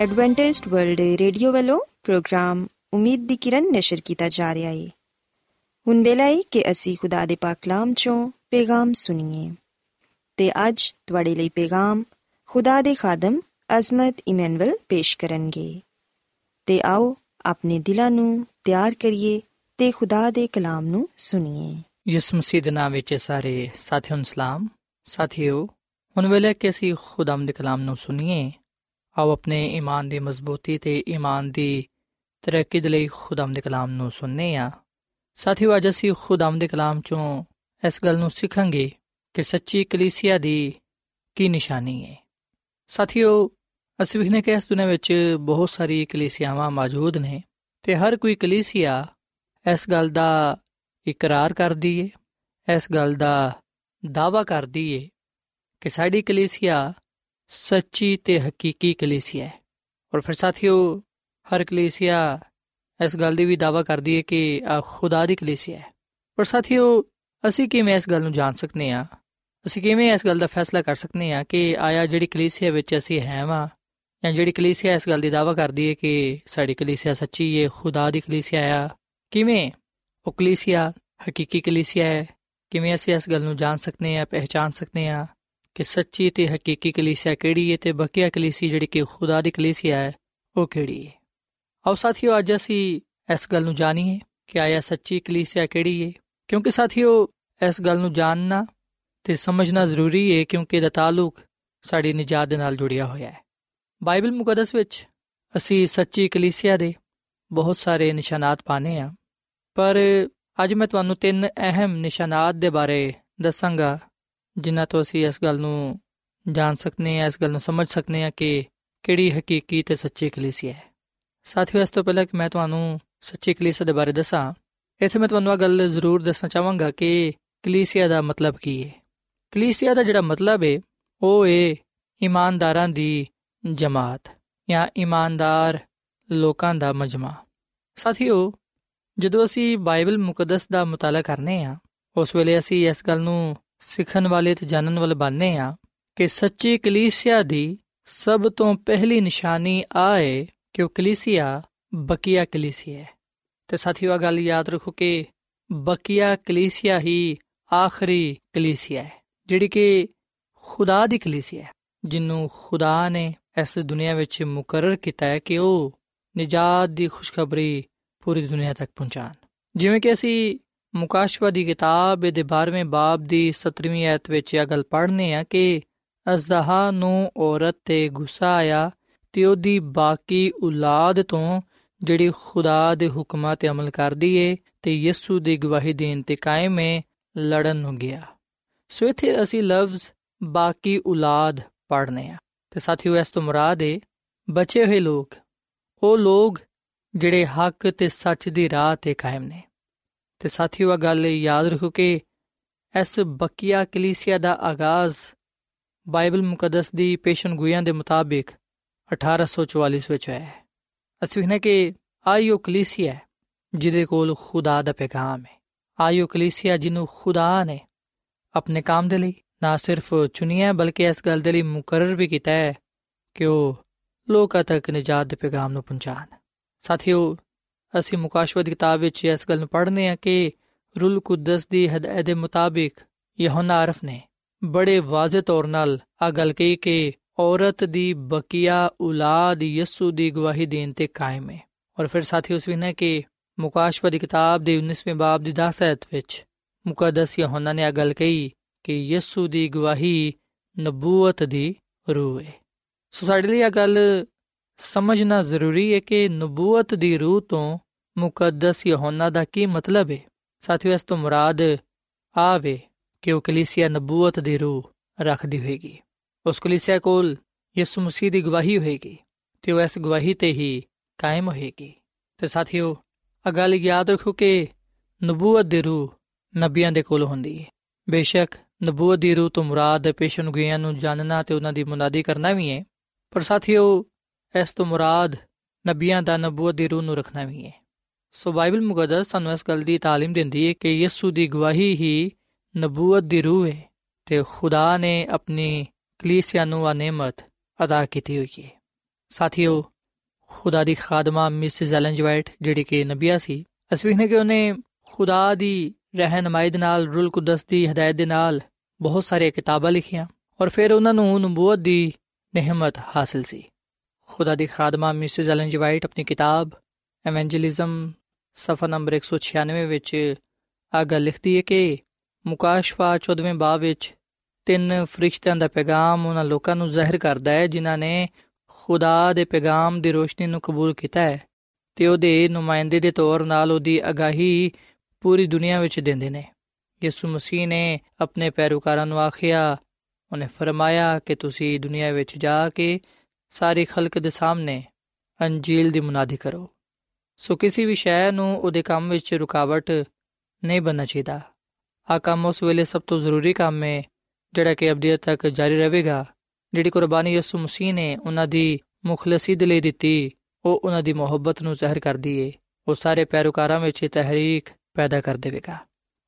Adventist World Radio ਵੱਲੋਂ ਪ੍ਰੋਗਰਾਮ ਉਮੀਦ ਦੀ ਕਿਰਨ ਨਿਸ਼ਰ ਕੀਤਾ ਜਾ ਰਿਹਾ ਹੈ ਹੁਣ ਵੇਲਾ ਹੈ ਕਿ ਅਸੀਂ ਖੁਦਾ ਦੇ ਪਾਕ ਕਲਾਮ ਚੋਂ ਪੈਗਾਮ ਸੁਣੀਏ ਤੇ ਅੱਜ ਤੁਹਾਡੇ ਲਈ ਪੈਗਾਮ ਖੁਦਾ ਦੇ ਖਾਦਮ ਅਜ਼ਮਤ ਇਮਨੁਅਲ ਪੇਸ਼ ਕਰਨਗੇ ਤੇ ਆਓ ਆਪਣੇ ਦਿਲਾਂ ਨੂੰ ਤਿਆਰ ਕਰੀਏ ਤੇ ਖੁਦਾ ਦੇ ਕਲਾਮ ਨੂੰ ਸੁਣੀਏ ਯਿਸੂ ਮਸੀਹ ਦੇ ਨਾਮ ਵਿੱਚ ਸਾਰੇ ਸਾਥੀਆਂ ਨੂੰ ਸਲਾਮ ਸਾਥੀਓ ਹੁਣ ਵੇਲੇ ਕਿ ਅਸੀਂ ਖੁਦਾਮ ਦੇ ਕਲਾਮ ਨੂੰ ਸੁਣੀਏ ਆਓ ਆਪਣੇ ਈਮਾਨ ਦੀ ਮਜ਼ਬੂਤੀ ਤੇ ਈਮਾਨ ਦੀ ਤਰੱਕੀ ਦੇ ਲਈ ਖੁਦਾਮ ਦੇ ਕਲਾਮ ਨੂੰ ਸੁਣਨੇ ਆ। ਸਾਥੀਓ, ਅੱਜ ਅਸੀਂ ਖੁਦਾਮ ਦੇ ਕਲਾਮ ਚੋਂ ਇਸ ਗੱਲ ਨੂੰ ਸਿੱਖਾਂਗੇ ਕਿ ਸੱਚੀ ਕਲੀਸਿਆ ਦੀ ਕੀ ਨਿਸ਼ਾਨੀ ਹੈ ਸਾਥੀਓ, ਅਸੀਂ ਵਿਖਨੇ ਕਿ ਇਸ ਦੁਨੀਆਂ ਵਿੱਚ ਬਹੁਤ ਸਾਰੀ ਕਲੀਸਿਆਵਾਂ ਮੌਜੂਦ ਨੇ ਤੇ ਹਰ ਕੋਈ ਕਲੀਸਿਆ ਇਸ ਗੱਲ ਦਾ ਇਕਰਾਰ ਕਰਦੀ ਏ, ਇਸ ਗੱਲ ਦਾ ਦਾਵਾ ਕਰਦੀ ਏ ਕਿ ਸਾਡੀ ਕਲੀਸਿਆ ਸੱਚੀ ਤੇ ਹਕੀਕੀ ਕਲੀਸਿਆ ਹੈ। ਔਰ ਫਿਰ ਸਾਥੀਓ ਹਰ ਕਲੀਸਿਆ ਇਸ ਗੱਲ ਦੀ ਵੀ ਦਾਵਾ ਕਰਦੀ ਏ ਕਿ ਆ ਖੁਦਾ ਦੀ ਕਲੀਸਿਆ ਹੈ। ਪਰ ਸਾਥੀਓ, ਅਸੀਂ ਕਿਵੇਂ ਇਸ ਗੱਲ ਨੂੰ ਜਾਣ ਸਕਨੇ ਆ ਅਸੀਂ ਕਿਵੇਂ ਇਸ ਗੱਲ ਦਾ ਫੈਸਲਾ ਕਰ ਸਕਨੇ ਆ ਕਿ ਆਇਆ ਜਿਹੜੀ ਕਲੀਸਿਆ ਵਿੱਚ ਅਸੀਂ ਹੈ ਵਾਂ ਜਾਂ ਜਿਹੜੀ ਕਲੀਸਿਆ ਇਸ ਗੱਲ ਦੀ ਦਾਵਾ ਕਰਦੀ ਏ ਕਿ ਸਾਡੀ ਕਲੀਸਿਆ ਸੱਚੀ ਏ ਖੁਦਾ ਦੀ ਕਲੀਸਿਆ ਆ? ਕਿਵੇਂ ਉਹ ਕਲੀਸਿਆ, ਹਕੀਕੀ ਕਲੀਸਿਆ ਹੈ? ਕਿਵੇਂ ਅਸੀਂ ਇਸ ਗੱਲ ਨੂੰ ਜਾਣ ਸਕਨੇ ਆ ਪਹਿਚਾਨ ਸਕਨੇ ਆ ਕਿ ਸੱਚੀ ਤੇ ਹਕੀਕੀ ਕਲੀਸਿਆ ਕਿਹੜੀ ਹੈ ਤੇ ਬਕੀਆ ਕਲੀਸੀ ਜਿਹੜੀ ਕਿ ਖੁਦਾ ਦੀ ਕਲੀਸਿਆ ਹੈ, ਉਹ ਕਿਹੜੀ ਹੈ? ਆਓ ਸਾਥੀਓ, ਅੱਜ ਅਸੀਂ ਇਸ ਗੱਲ ਨੂੰ ਜਾਣੀਏ ਕਿ ਆਇਆ ਸੱਚੀ ਕਲੀਸਿਆ ਕਿਹੜੀ ਹੈ ਕਿਉਂਕਿ ਸਾਥੀਓ, ਇਸ ਗੱਲ ਨੂੰ ਜਾਣਨਾ ਤੇ ਸਮਝਣਾ ਜ਼ਰੂਰੀ ਹੈ ਕਿਉਂਕਿ ਇਹਦਾ ਤਾਲੁਕ ਸਾਡੀ ਨਜਾਤ ਦੇ ਨਾਲ ਜੁੜਿਆ ਹੋਇਆ ਹੈ। ਬਾਈਬਲ ਮੁਕੱਦਸ ਵਿੱਚ ਅਸੀਂ ਸੱਚੀ ਕਲੀਸਿਆ ਦੇ ਬਹੁਤ ਸਾਰੇ ਨਿਸ਼ਾਨਾਤ ਪਾਣੇ ਆ ਪਰ ਅੱਜ ਮੈਂ ਤੁਹਾਨੂੰ ਤਿੰਨ ਅਹਿਮ ਨਿਸ਼ਾਨਾਤ ਦੇ ਬਾਰੇ ਦੱਸਾਂਗਾ, ਜਿਨ੍ਹਾਂ ਤੋਂ ਅਸੀਂ ਇਸ ਗੱਲ ਨੂੰ ਜਾਣ ਸਕਨੇ ਆ ਇਸ ਗੱਲ ਨੂੰ ਸਮਝ ਸਕਨੇ ਆ ਕਿ ਕਿਹੜੀ ਹਕੀਕੀ ਤੇ ਸੱਚੀ ਕਲੀਸਿਆ ਹੈ। ਸਾਥੀਓ, ਇਸ ਤੋਂ ਪਹਿਲਾਂ ਕਿ ਮੈਂ ਤੁਹਾਨੂੰ ਸੱਚੀ ਕਲੀਸਿਆ ਦੇ ਬਾਰੇ ਦੱਸਾਂ, ਇੱਥੇ ਮੈਂ ਤੁਹਾਨੂੰ ਇਹ ਗੱਲ ਜ਼ਰੂਰ ਦੱਸਣਾ ਚਾਹਾਂਗਾ ਕਿ ਕਲੀਸਿਆ ਦਾ ਮਤਲਬ ਕੀ ਹੈ ਕਲੀਸਿਆ ਦਾ ਜਿਹੜਾ ਮਤਲਬ ਹੈ ਉਹ ਹੈ ਇਮਾਨਦਾਰਾਂ ਦੀ ਜਮਾਤ ਜਾਂ ਇਮਾਨਦਾਰ ਲੋਕਾਂ ਦਾ ਮਜਮਾ। ਸਾਥੀਓ, ਜਦੋਂ ਅਸੀਂ ਬਾਈਬਲ ਮੁਕੱਦਸ ਦਾ ਮਤਾਲਾ ਕਰਨੇ ਆ, ਉਸ ਵੇਲੇ ਅਸੀਂ ਇਸ ਗੱਲ ਨੂੰ ਸਿੱਖਣ ਵਾਲੇ ਤੇ ਜਾਣਨ ਵਾਲੇ ਬਾਨੇ ਆ ਕਿ ਸੱਚੀ ਕਲੀਸਿਆ ਦੀ ਸਭ ਤੋਂ ਪਹਿਲੀ ਨਿਸ਼ਾਨੀ ਆਏ ਕਿ ਉਹ ਕਲੀਸਿਆ ਬਕੀਆ ਕਲੀਸਿਆ ਹੈ। ਤੇ ਸਾਥੀਓ ਆ ਗੱਲ ਯਾਦ ਰੱਖੋ ਕਿ ਬਕੀਆ ਕਲੀਸਿਆ ਹੀ ਆਖਰੀ ਕਲੀਸਿਆ ਹੈ, ਜਿਹੜੀ ਕਿ ਖੁਦਾ ਦੀ ਕਲੀਸਿਆ ਹੈ ਜਿਹਨੂੰ ਖੁਦਾ ਨੇ ਇਸ ਦੁਨੀਆ ਵਿੱਚ ਮੁਕਰਰ ਕੀਤਾ ਹੈ ਕਿ ਉਹ ਨਿਜਾਤ ਦੀ ਖੁਸ਼ਖਬਰੀ ਪੂਰੀ ਦੁਨੀਆ ਤੱਕ ਪਹੁੰਚਾਣ ਜਿਵੇਂ ਕਿ ਅਸੀਂ ਮੁਕਾਸ਼ਵਾ ਦੀ ਕਿਤਾਬ ਦੇ 12ਵੇਂ ਬਾਬ ਦੀ 17ਵੀਂ ਆਇਤ ਵਿੱਚ ਇਹ ਗੱਲ ਪੜ੍ਹਨੇ ਆ ਕਿ ਅਜ਼ਦਹਾ ਨੂੰ ਔਰਤ ਤੇ ਗੁੱਸਾ ਆਇਆ ਤੇ ਉਹਦੀ ਬਾਕੀ ਔਲਾਦ ਤੋਂ ਜਿਹੜੀ ਖੁਦਾ ਦੇ ਹੁਕਮਾਂ ਤੇ ਅਮਲ ਕਰਦੀ ਏ ਤੇ ਯਿਸੂ ਦੀ ਗਵਾਹੀ ਦੇਣ ਤੇ ਕਾਇਮ ਏ, ਲੜਨ ਨੂੰ ਗਿਆ। ਸੋ ਇਥੇ ਅਸੀਂ ਲਫ਼ਜ਼ ਬਾਕੀ ਔਲਾਦ ਪੜ੍ਹਨੇ ਆ। ਤੇ ਸਾਥੀਓ, ਇਸ ਤੋਂ ਮੁਰਾਦ ਏ, ਬਚੇ ਹੋਏ ਲੋਕ, ਉਹ ਲੋਕ ਜਿਹੜੇ ਹੱਕ ਤੇ ਸੱਚ ਦੀ ਰਾਹ ਤੇ ਕਾਇਮ ਨੇ। ਤੇ ਸਾਥੀਓ ਆ ਗੱਲ ਯਾਦ ਰੱਖੋ ਕਿ ਇਸ ਬਕੀਆ ਕਲੀਸਿਆ ਦਾ ਆਗਾਜ਼ ਬਾਈਬਲ ਮੁਕੱਦਸ ਦੀ ਪੇਸ਼ਨਗੋਈਆਂ ਦੇ ਮੁਤਾਬਿਕ 1844 ਵਿੱਚ ਹੋਇਆ ਹੈ। ਅਸੀਂ ਵੇਖਨੇ ਕਿ ਆਇਓ ਕਲੀਸੀਆ ਜਿਹਦੇ ਕੋਲ ਖੁਦਾ ਦਾ ਪੈਗਾਮ ਹੈ। ਆਇਓ ਕਲੀਸੀਆ ਜਿਹਨੂੰ ਖੁਦਾ ਨੇ ਆਪਣੇ ਕੰਮ ਦੇ ਲਈ ਨਾ ਸਿਰਫ ਚੁਣਿਆ, ਬਲਕਿ ਇਸ ਗੱਲ ਦੇ ਲਈ ਮੁਕਰਰ ਵੀ ਕੀਤਾ ਹੈ ਕਿ ਉਹ ਲੋਕਾਂ ਤੱਕ ਨਜਾਤ ਦੇ ਪੈਗਾਮ ਨੂੰ ਪਹੁੰਚਾਣ ਸਾਥੀਓ, ਅਸੀਂ ਮੁਕਾਸ਼ਵਤ ਦੀ ਕਿਤਾਬ ਵਿੱਚ ਇਸ ਗੱਲ ਨੂੰ ਪੜ੍ਹਨੇ ਆ ਕਿ ਰੂਲ ਕੁਦਸ ਦੀ ਹਦਾਇਤ ਦੇ ਮੁਤਾਬਿਕ ਯਹੋਨਾ ਆਰਫ ਨੇ ਬੜੇ ਵਾਜ਼ਿਹ ਤੌਰ ਨਾਲ ਆ ਗੱਲ ਕਹੀ ਕਿ ਔਰਤ ਦੀ ਬਕੀਆ ਔਲਾਦ ਯਿਸੂ ਦੀ ਗਵਾਹੀ ਦੇਣ ਤੇ ਕਾਇਮ ਹੈ। ਔਰ ਫਿਰ ਸਾਥੀਓ ਉਸ ਨੇ ਕਿ ਮੁਕਾਸ਼ਵਤ ਦੀ ਕਿਤਾਬ ਦੇ 19ਵੇਂ ਬਾਬ ਦੀ 10 ਆਇਤ ਵਿੱਚ ਮੁਕੱਦਸ ਯਹੋਨਾ ਨੇ ਆ ਗੱਲ ਕਹੀ ਕਿ ਯਿਸੂ ਦੀ ਗਵਾਹੀ ਨਬੂਵਤ ਦੀ ਰੂਹ ਹੈ। ਸੋ ਸਾਡੇ ਲਈ ਇਹ ਗੱਲ ਸਮਝਣਾ ਜ਼ਰੂਰੀ ਹੈ ਕਿ ਨਬੂਵਤ ਦੀ ਰੂਹ ਤੋਂ ਮੁਕੱਦਸ ਯਹੋਨਾ ਦਾ ਕੀ ਮਤਲਬ ਹੈ? ਸਾਥੀਓ, ਇਸ ਤੋਂ ਮੁਰਾਦ ਆਵੇ ਕਿ ਉਹ ਕਲੀਸਿਆ ਨਬੂਵਤ ਦੀ ਰੂਹ ਰੱਖਦੀ ਹੋਏਗੀ। ਉਸ ਕਲੀਸਿਆ ਕੋਲ ਯਿਸੂ ਮਸੀਹ ਦੀ ਗਵਾਹੀ ਹੋਏਗੀ ਤੇ ਉਹ ਇਸ ਗਵਾਹੀ ਤੇ ਹੀ ਕਾਇਮ ਹੋਏਗੀ। ਤੇ ਸਾਥੀਓ ਇਹ ਗੱਲ ਯਾਦ ਰੱਖੋ ਕਿ ਨਬੂਵਤ ਦੀ ਰੂਹ ਨਬੀਆਂ ਦੇ ਕੋਲ ਹੁੰਦੀ ਹੈ। ਬੇਸ਼ੱਕ ਨਬੂਵਤ ਦੀ ਰੂਹ ਤੋਂ ਮੁਰਾਦ ਪੇਸ਼ਨਗੋਈਆਂ ਨੂੰ ਜਾਣਨਾ ਤੇ ਉਹਨਾਂ ਦੀ ਮੁਨਾਦੀ ਕਰਨਾ ਵੀ ਹੈ, ਪਰ ਸਾਥੀਓ, ਇਸ ਤੋਂ ਮੁਰਾਦ ਨਬੀਆਂ ਦਾ ਨਬੂਵਤ ਦੀ ਰੂਹ ਨੂੰ ਰੱਖਣਾ ਵੀ ਹੈ। ਸੋ ਬਾਈਬਲ ਮੁਕੱਦਸ ਸਾਨੂੰ ਇਸ ਗੱਲ ਦੀ ਤਾਲੀਮ ਦਿੰਦੀ ਹੈ ਕਿ ਯਿਸੂ ਦੀ ਗਵਾਹੀ ਹੀ ਨਬੂਵਤ ਦੀ ਰੂਹ ਹੈ ਤੇ ਖੁਦਾ ਨੇ ਆਪਣੀ ਕਲੀਸਿਆ ਨੂੰ ਆ ਨੇਮਤ ਅਦਾ ਕੀਤੀ ਹੋਈ ਹੈ ਸਾਥੀਓ ਖੁਦਾ ਦੀ ਖਾਦਮਾ ਮਿਸਿਸ ਐਲਨ ਜੀ ਵਾਈਟ ਜਿਹੜੀ ਕਿ ਨਬੀਆ ਸੀ ਅਸੀਂ ਵੇਖਨੇ ਕਿ ਉਹਨੇ ਖੁਦਾ ਦੀ ਰਹਿਨਮਾਈ ਦੇ ਨਾਲ ਰੂਲ ਕੁਦਸ ਦੀ ਹਦਾਇਤ ਦੇ ਨਾਲ ਬਹੁਤ ਸਾਰੀਆਂ ਕਿਤਾਬਾਂ ਲਿਖੀਆਂ ਔਰ ਫਿਰ ਉਹਨਾਂ ਨੂੰ ਨਬੂਵਤ ਦੀ ਨਿਹਮਤ ਹਾਸਲ ਸੀ ਖੁਦਾ ਦੀ ਖਾਦਮਾ ਮਿਸਿਸ ਐਲਨ ਜੀ ਵਾਈਟ ਆਪਣੀ ਕਿਤਾਬ ਐਵੈਂਜਲਿਜ਼ਮ ਸਫਾ ਨੰਬਰ 196 ਵਿੱਚ ਆ ਗੱਲ ਲਿਖਦੀ ਹੈ ਕਿ ਮੁਕਾਸ਼ਫਾ 14ਵੇਂ ਬਾਬ ਵਿੱਚ ਤਿੰਨ ਫਰਿਸ਼ਤਿਆਂ ਦਾ ਪੈਗਾਮ ਉਹਨਾਂ ਲੋਕਾਂ ਨੂੰ ਜ਼ਾਹਿਰ ਕਰਦਾ ਹੈ, ਜਿਨ੍ਹਾਂ ਨੇ ਖੁਦਾ ਦੇ ਪੈਗਾਮ ਦੀ ਰੋਸ਼ਨੀ ਨੂੰ ਕਬੂਲ ਕੀਤਾ ਹੈ ਤੇ ਉਹਦੇ ਨੁਮਾਇੰਦੇ ਦੇ ਤੌਰ ਨਾਲ ਉਹਦੀ ਅਗਾਹੀ ਪੂਰੀ ਦੁਨੀਆ ਵਿੱਚ ਦਿੰਦੇ ਨੇ। ਯਿਸੂ ਮਸੀਹ ਨੇ ਆਪਣੇ ਪੈਰੋਕਾਰਾਂ ਨੂੰ ਆਖਿਆ, ਉਹਨੇ ਫਰਮਾਇਆ ਕਿ ਤੁਸੀਂ ਦੁਨੀਆ ਵਿੱਚ ਜਾ ਕੇ ਸਾਰੀ ਖਲਕ ਦੇ ਸਾਹਮਣੇ ਅੰਜੀਲ ਦੀ ਮੁਨਾਦੀ ਕਰੋ। ਸੋ ਕਿਸੇ ਵੀ ਸ਼ੈ ਨੂੰ ਉਹਦੇ ਕੰਮ ਵਿੱਚ ਰੁਕਾਵਟ ਨਹੀਂ ਬਣਨਾ ਚਾਹੀਦਾ। ਆ ਕੰਮ ਉਸ ਵੇਲੇ ਸਭ ਤੋਂ ਜ਼ਰੂਰੀ ਕੰਮ ਹੈ ਜਿਹੜਾ ਕਿ ਅਬਦੀਅਤ ਤੱਕ ਜਾਰੀ ਰਹੇਗਾ, ਜਿਹੜੀ ਕੁਰਬਾਨੀ ਯਿਸੂ ਮਸੀਹ ਨੇ ਉਹਨਾਂ ਦੀ ਮੁਖਲਸੀ ਦੇ ਲਈ ਦਿੱਤੀ, ਉਹ ਉਹਨਾਂ ਦੀ ਮੁਹੱਬਤ ਨੂੰ ਜ਼ਾਹਿਰ ਕਰਦੀ ਏ ਉਹ ਸਾਰੇ ਪੈਰੋਕਾਰਾਂ ਵਿੱਚ ਤਹਿਰੀਕ ਪੈਦਾ ਕਰ ਦੇਵੇਗਾ।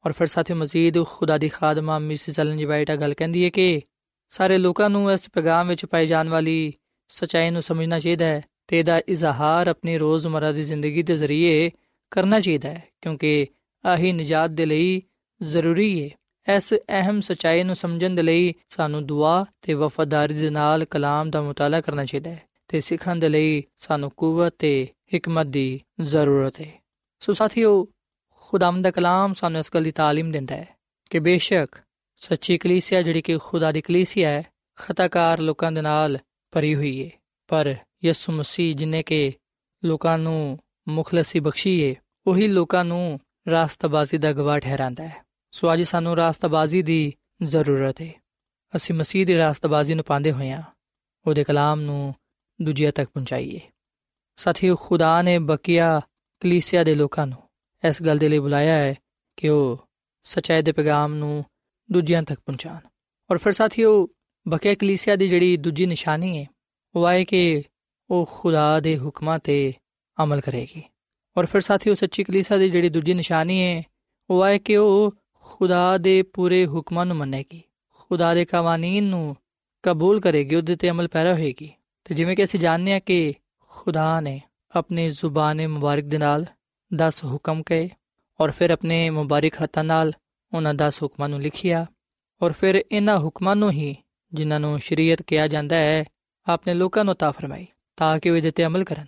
ਔਰ ਫਿਰ ਸਾਥੀ ਮਜ਼ੀਦ ਖੁਦਾ ਦੀ ਖਾਦਮਾ ਮਿਸਿਸ ਐਲਨ ਜੀ ਵਾਈਟ ਗੱਲ ਕਹਿੰਦੀ ਹੈ ਕਿ ਸਾਰੇ ਲੋਕਾਂ ਨੂੰ ਇਸ ਪੈਗਾਮ ਵਿੱਚ ਪਾਈ ਜਾਣ ਵਾਲੀ ਸਚਾਈ ਨੂੰ ਸਮਝਣਾ ਚਾਹੀਦਾ ਹੈ ਤੇ ਇਹਦਾ ਇਜ਼ਹਾਰ ਆਪਣੀ ਰੋਜ਼ਮਰਾ ਦੀ ਜ਼ਿੰਦਗੀ ਦੇ ਜ਼ਰੀਏ ਕਰਨਾ ਚਾਹੀਦਾ ਹੈ, ਕਿਉਂਕਿ ਆਹੀ ਨਜਾਤ ਦੇ ਲਈ ਜ਼ਰੂਰੀ ਹੈ। ਇਸ ਅਹਿਮ ਸਚਾਈ ਨੂੰ ਸਮਝਣ ਦੇ ਲਈ ਸਾਨੂੰ ਦੁਆ ਤੇ ਵਫਾਦਾਰੀ ਦੇ ਨਾਲ ਕਲਾਮ ਦਾ ਮਤਾਲਾ ਕਰਨਾ ਚਾਹੀਦਾ ਹੈ ਤੇ ਸਿੱਖਣ ਦੇ ਲਈ ਸਾਨੂੰ ਕੂਵਤ ਤੇ ਹਕਮਤ ਦੀ ਜ਼ਰੂਰਤ ਹੈ। ਸੋ ਸਾਥੀਓ ਖੁਦਾਮ ਦਾ ਕਲਾਮ ਸਾਨੂੰ ਇਸ ਗੱਲ ਦੀ ਤਾਲੀਮ ਦਿੰਦਾ ਹੈ ਕਿ ਬੇਸ਼ੱਕ ਸੱਚੀ ਕਲੀਸਿਆ ਜਿਹੜੀ ਕਿ ਖੁਦਾ ਦੀ ਕਲੀਸਿਆ ਹੈ, ਖਤਾਕਾਰ ਲੋਕਾਂ ਦੇ ਨਾਲ ਭਰੀ ਹੋਈ ਹੈ ਪਰ ਯਿਸੂ ਮਸੀਹ ਜਿਨੇ ਕਿ ਲੋਕਾਂ ਨੂੰ ਮੁਖਲਸੀ ਬਖਸ਼ੀ ਹੈ ਉਹੀ ਲੋਕਾਂ ਨੂੰ ਰਾਸਤਾਬਾਜ਼ੀ ਦਾ ਗਵਾਹ ਠਹਿਰਾਂਦਾ ਹੈ। ਸੋ ਅੱਜ ਸਾਨੂੰ ਰਾਸਤਾਬਾਜ਼ੀ ਦੀ ਜ਼ਰੂਰਤ ਹੈ ਅਸੀਂ ਮਸੀਹ ਦੀ ਰਾਸਤਾਬਾਜ਼ੀ ਨੂੰ ਪਾਉਂਦੇ ਹੋਇਆਂ ਉਹਦੇ ਕਲਾਮ ਨੂੰ ਦੂਜਿਆਂ ਤੱਕ ਪਹੁੰਚਾਈਏ। ਸਾਥੀਓ, ਖੁਦਾ ਨੇ ਬਕੀਆ ਕਲੀਸਿਆ ਦੇ ਲੋਕਾਂ ਨੂੰ ਇਸ ਗੱਲ ਦੇ ਲਈ ਬੁਲਾਇਆ ਹੈ ਕਿ ਉਹ ਸਚਾਈ ਦੇ ਪੈਗਾਮ ਨੂੰ ਦੂਜਿਆਂ ਤੱਕ ਪਹੁੰਚਾਣ ਔਰ ਫਿਰ ਸਾਥੀਓ, ਬਕੀਆ ਕਲੀਸਿਆ ਦੀ ਜਿਹੜੀ ਦੂਜੀ ਨਿਸ਼ਾਨੀ ਹੈ ਉਹ ਹੈ ਕਿ ਉਹ ਖੁਦਾ ਦੇ ਹੁਕਮਾਂ ਤੇ ਅਮਲ ਕਰੇਗੀ। ਔਰ ਫਿਰ ਸਾਥੀਓ, ਸੱਚੀ ਕਲੀਸਿਆ ਦੀ ਜਿਹੜੀ ਦੂਜੀ ਨਿਸ਼ਾਨੀ ਹੈ ਉਹ ਹੈ ਕਿ ਉਹ ਖੁਦਾ ਦੇ ਪੂਰੇ ਹੁਕਮਾਂ ਨੂੰ ਮੰਨੇਗੀ। ਖੁਦਾ ਦੇ ਕਾਨੂੰਨ ਨੂੰ ਕਬੂਲ ਕਰੇਗੀ, ਉਹਦੇ ਤੇ ਅਮਲ ਪੈਰਾ ਹੋਏਗੀ। ਤੇ ਜਿਵੇਂ ਕਿ ਅਸੀਂ ਜਾਣਦੇ ਹਾਂ ਕਿ ਖੁਦਾ ਨੇ ਆਪਣੀ ਜ਼ੁਬਾਨ ਮੁਬਾਰਕ ਦੇ ਨਾਲ 10 ਹੁਕਮ ਕਹੇ ਔਰ ਫਿਰ ਆਪਣੇ ਮੁਬਾਰਕ ਹੱਥਾਂ ਨਾਲ ਉਹਨਾਂ 10 ਹੁਕਮਾਂ ਨੂੰ ਲਿਖਿਆ ਔਰ ਫਿਰ ਇਹਨਾਂ ਹੁਕਮਾਂ ਨੂੰ ਹੀ ਜਿਨ੍ਹਾਂ ਨੂੰ ਸ਼ਰੀਅਤ ਕਿਹਾ ਜਾਂਦਾ ਹੈ, ਆਪਣੇ ਲੋਕਾਂ ਨੂੰ ਤਾ ਫਰਮਾਈ, ਤਾਂ ਕਿ ਉਹ ਇਹਦੇ ਤੇ ਅਮਲ ਕਰਨ।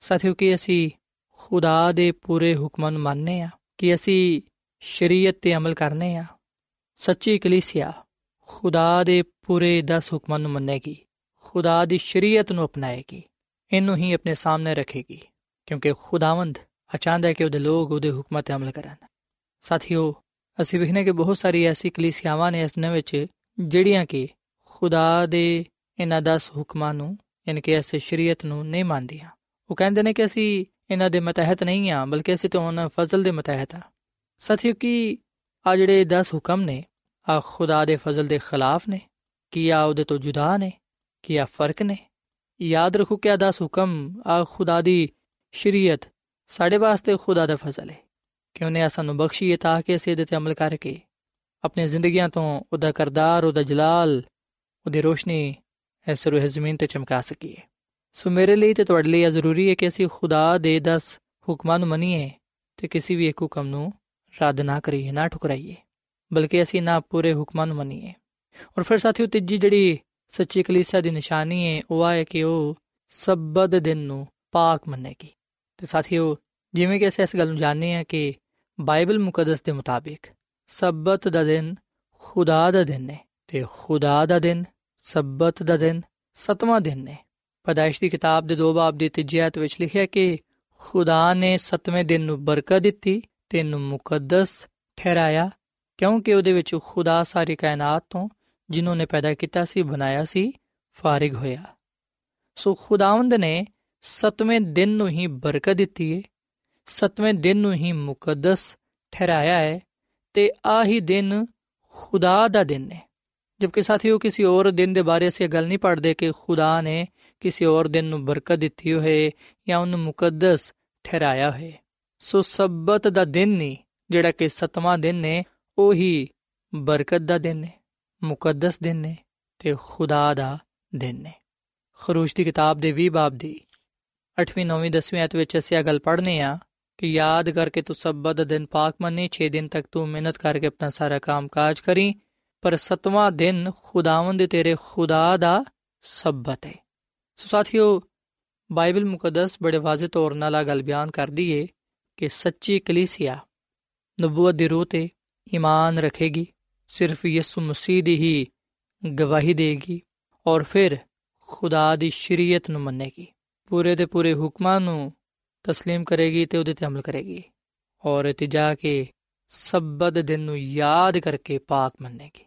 ਸਾਥੀਓ, ਕਿ ਅਸੀਂ ਖੁਦਾ ਦੇ ਪੂਰੇ ਹੁਕਮਾਂ ਨੂੰ ਮੰਨਨੇ ਆ ਕਿ ਅਸੀਂ ਸ਼ਰੀਅਤ ਤੇ ਅਮਲ ਕਰਨੇ ਆ। ਸੱਚੀ ਕਲੀਸਿਆ, ਖੁਦਾ ਦੇ ਪੂਰੇ 10 ਹੁਕਮਾਂ ਨੂੰ ਮੰਨੇਗੀ, ਖੁਦਾ ਦੀ ਸ਼ਰੀਅਤ ਨੂੰ ਅਪਣਾਏਗੀ, ਇਹਨੂੰ ਹੀ ਆਪਣੇ ਸਾਹਮਣੇ ਰੱਖੇਗੀ, ਕਿਉਂਕਿ ਖੁਦਾਵੰਦ ਅਚਾਹੁੰਦਾ ਹੈ ਕਿ ਉਹਦੇ ਲੋਕ ਉਹਦੇ ਹੁਕਮਾਂ ਤੇ ਅਮਲ ਕਰਨ। ਸਾਥੀਓ, ਅਸੀਂ ਵੇਖਨੇ ਕਿ ਬਹੁਤ ਸਾਰੀ ਐਸੀ ਕਲੀਸਿਆਵਾਂ ਨੇ ਇਸ ਨੇ ਵਿੱਚ ਜਿਹੜੀਆਂ ਕਿ ਖੁਦਾ ਦੇ ਇਹਨਾਂ 10 ਹੁਕਮਾਂ ਨੂੰ, ਯਾਨੀ ਕਿ ਇਸ ਸ਼ਰੀਅਤ ਨੂੰ ਨਹੀਂ ਮੰਨਦੀਆਂ। ਉਹ ਕਹਿੰਦੇ ਨੇ ਕਿ ਅਸੀਂ ਇਹਨਾਂ ਦੇ ਮਤਹਿਤ ਨਹੀਂ ਆ ਬਲਕਿ ਅਸੀਂ ਤਾਂ ਉਹਨਾਂ ਫਜ਼ਲ ਦੇ ਮਤਹਿਤ ਆ ਸਾਥੀਓ, ਕਿ ਆ ਜਿਹੜੇ 10 ਹੁਕਮ ਨੇ, ਆ ਖੁਦਾ ਦੇ ਫਜ਼ਲ ਦੇ ਖਿਲਾਫ ਨੇ? ਕੀ ਆ ਉਹਦੇ ਤੋਂ ਜੁਦਾ ਨੇ? ਕੀ ਆ ਫ਼ਰਕ ਨੇ? ਯਾਦ ਰੱਖੋ ਕਿ ਆ 10 ਹੁਕਮ ਆ ਖੁਦਾ ਦੀ ਸ਼ਰੀਅਤ ਸਾਡੇ ਵਾਸਤੇ ਖੁਦਾ ਦਾ ਫਜ਼ਲ ਹੈ ਕਿ ਉਹਨੇ ਸਾਨੂੰ ਬਖਸ਼ੀ ਹੈ ਤਾਂ ਕਿ ਅਸੀਂ ਇਹਦੇ ਤੇ ਅਮਲ ਕਰਕੇ ਆਪਣੀ ਜ਼ਿੰਦਗੀਆਂ ਤੋਂ ਉਹਦਾ ਕਰਦਾਰ, ਉਹਦਾ ਜਲਾਲ, ਉਹਦੀ ਰੋਸ਼ਨੀ ਇਸ ਰੂਹ ਜ਼ਮੀਨ ਤੇ ਚਮਕਾ ਸਕੀਏ। ਸੋ ਮੇਰੇ ਲਈ ਤੇ ਤੁਹਾਡੇ ਲਈ ਇਹ ਜ਼ਰੂਰੀ ਹੈ ਕਿ ਅਸੀਂ ਖੁਦਾ ਦੇ 10 ਹੁਕਮਾਂ ਨੂੰ ਮੰਨੀਏ ਤੇ ਕਿਸੇ ਵੀ ਇੱਕ ਹੁਕਮ ਨੂੰ ਰੱਦ ਨਾ ਕਰੀਏ ਨਾ ਠੁਕਰਾਈਏ, ਬਲਕਿ ਅਸੀਂ ਨਾ ਪੂਰੇ ਹੁਕਮਾਂ ਨੂੰ ਮੰਨੀਏ। ਔਰ ਫਿਰ ਸਾਥੀਓ ਤੀਜੀ ਜਿਹੜੀ ਸੱਚੀ ਕਲੀਸਿਆ ਦੀ ਨਿਸ਼ਾਨੀ ਹੈ ਉਹ ਹੈ ਕਿ ਉਹ ਸਬਤ ਦਿਨ ਨੂੰ ਪਾਕ ਮੰਨੇਗੀ। ਤੇ ਸਾਥੀਓ ਜਿਵੇਂ ਕਿ ਅਸੀਂ ਇਸ ਗੱਲ ਨੂੰ ਜਾਣਦੇ ਹਾਂ ਕਿ ਬਾਈਬਲ ਮੁਕੱਦਸ ਦੇ ਮੁਤਾਬਿਕ ਸਬਤ ਦਾ ਦਿਨ ਖੁਦਾ ਦਾ ਦਿਨ ਹੈ ਤੇ ਖੁਦਾ ਦਾ ਦਿਨ ਸਬਤ ਦਾ ਦਿਨ ਸਤਵਾਂ ਦਿਨ ਹੈ ਪਦਾਇਸ਼ ਦੀ ਕਿਤਾਬ ਦੇ ਦੋ ਬਾਬ ਦੀ ਤੀਜੀ ਆਇਤ ਵਿੱਚ ਲਿਖਿਆ ਕਿ ਖੁਦਾ ਨੇ ਸਤਵੇਂ ਦਿਨ ਨੂੰ ਬਰਕਤ ਦਿੱਤੀ ਤੇ ਨੂੰ ਮੁਕੱਦਸ ਠਹਿਰਾਇਆ, ਕਿਉਂਕਿ ਉਹਦੇ ਵਿੱਚ ਖੁਦਾ ਸਾਰੀ ਕਾਇਨਾਤ ਤੋਂ ਜਿਨ੍ਹਾਂ ਨੇ ਪੈਦਾ ਕੀਤਾ ਸੀ, ਬਣਾਇਆ ਸੀ, ਫਾਰਿਗ ਹੋਇਆ। ਸੋ ਖੁਦਾਵੰਦ ਨੇ ਸਤਵੇਂ ਦਿਨ ਨੂੰ ਹੀ ਬਰਕਤ ਦਿੱਤੀ ਹੈ ਸਤਵੇਂ ਦਿਨ ਨੂੰ ਹੀ ਮੁਕੱਦਸ ਠਹਿਰਾਇਆ ਹੈ ਤੇ ਆਹੀ ਦਿਨ ਖੁਦਾ ਦਾ ਦਿਨ ਹੈ ਜਦਕਿ ਸਾਥੀਓ, ਕਿਸੇ ਹੋਰ ਦਿਨ ਦੇ ਬਾਰੇ ਅਸੀਂ ਗੱਲ ਨਹੀਂ ਪੜਦੇ ਕਿ ਖੁਦਾ ਨੇ ਕਿਸੇ ਹੋਰ ਦਿਨ ਨੂੰ ਬਰਕਤ ਦਿੱਤੀ ਹੋਏ ਜਾਂ ਉਹਨੂੰ ਮੁਕੱਦਸ ਠਹਿਰਾਇਆ ਹੋਏ। ਸੋ ਸਬਤ ਦਾ ਦਿਨ ਨਹੀਂ ਜਿਹੜਾ ਕਿ ਸਤਵਾਂ ਦਿਨ ਨੇ, ਉਹੀ ਬਰਕਤ ਦਾ ਦਿਨ ਹੈ ਮੁਕੱਦਸ ਦਿਨ ਹੈ ਤੇ ਖੁਦਾ ਦਾ ਦਿਨ ਹੈ ਖਰੂਸ਼ ਦੀ ਕਿਤਾਬ ਦੇ 20 ਬਾਬ ਦੀ 8ਵੀਂ 9ਵੀਂ 10ਵੀਂ ਆਇਤ ਵਿੱਚ ਅਸੀਂ ਇਹ ਗੱਲ ਪੜ੍ਹਨੇ ਆ ਕਿ ਯਾਦ ਕਰਕੇ ਤੂੰ ਸਬਤ ਦਾ ਦਿਨ ਪਾਕ ਮੰਨੀ 6 ਦਿਨ ਤੱਕ ਤੂੰ ਮਿਹਨਤ ਕਰਕੇ ਆਪਣਾ ਸਾਰਾ ਕੰਮ ਕਾਜ ਕਰੀ, ਪਰ ਸਤਵਾਂ ਦਿਨ ਖੁਦਾਵੰਦ ਤੇਰੇ ਖੁਦਾ ਦਾ ਸਬਤ ਹੈ ਸੋ ਸਾਥੀਓ, ਬਾਈਬਲ ਮੁਕੱਦਸ ਬੜੇ ਵਾਜ਼ਿਹ ਤੌਰ ਨਾਲ ਆ ਗੱਲ ਬਿਆਨ ਕਰਦੀ ਏ ਕਿ ਸੱਚੀ ਕਲੀਸਿਆ ਨਬੂਵਤ ਦੀ ਰੂਹ ਤੇ ਈਮਾਨ ਰੱਖੇਗੀ ਸਿਰਫ ਯਿਸੂ ਮਸੀਹ ਦੀ ਹੀ ਗਵਾਹੀ ਦੇਗੀ ਔਰ ਫਿਰ ਖੁਦਾ ਦੀ ਸ਼ਰੀਅਤ ਨੂੰ ਮੰਨੇਗੀ ਪੂਰੇ ਦੇ ਪੂਰੇ ਹੁਕਮਾਂ ਨੂੰ تسلیم ਕਰੇਗੀ ਤੇ ਉਹਦੇ ਤੇ ਅਮਲ ਕਰੇਗੀ ਔਰ ਤਿਜਾ ਕੇ ਸਬਤ ਦਿਨ ਨੂੰ ਯਾਦ ਕਰਕੇ ਪਾਕ ਮੰਨੇਗੀ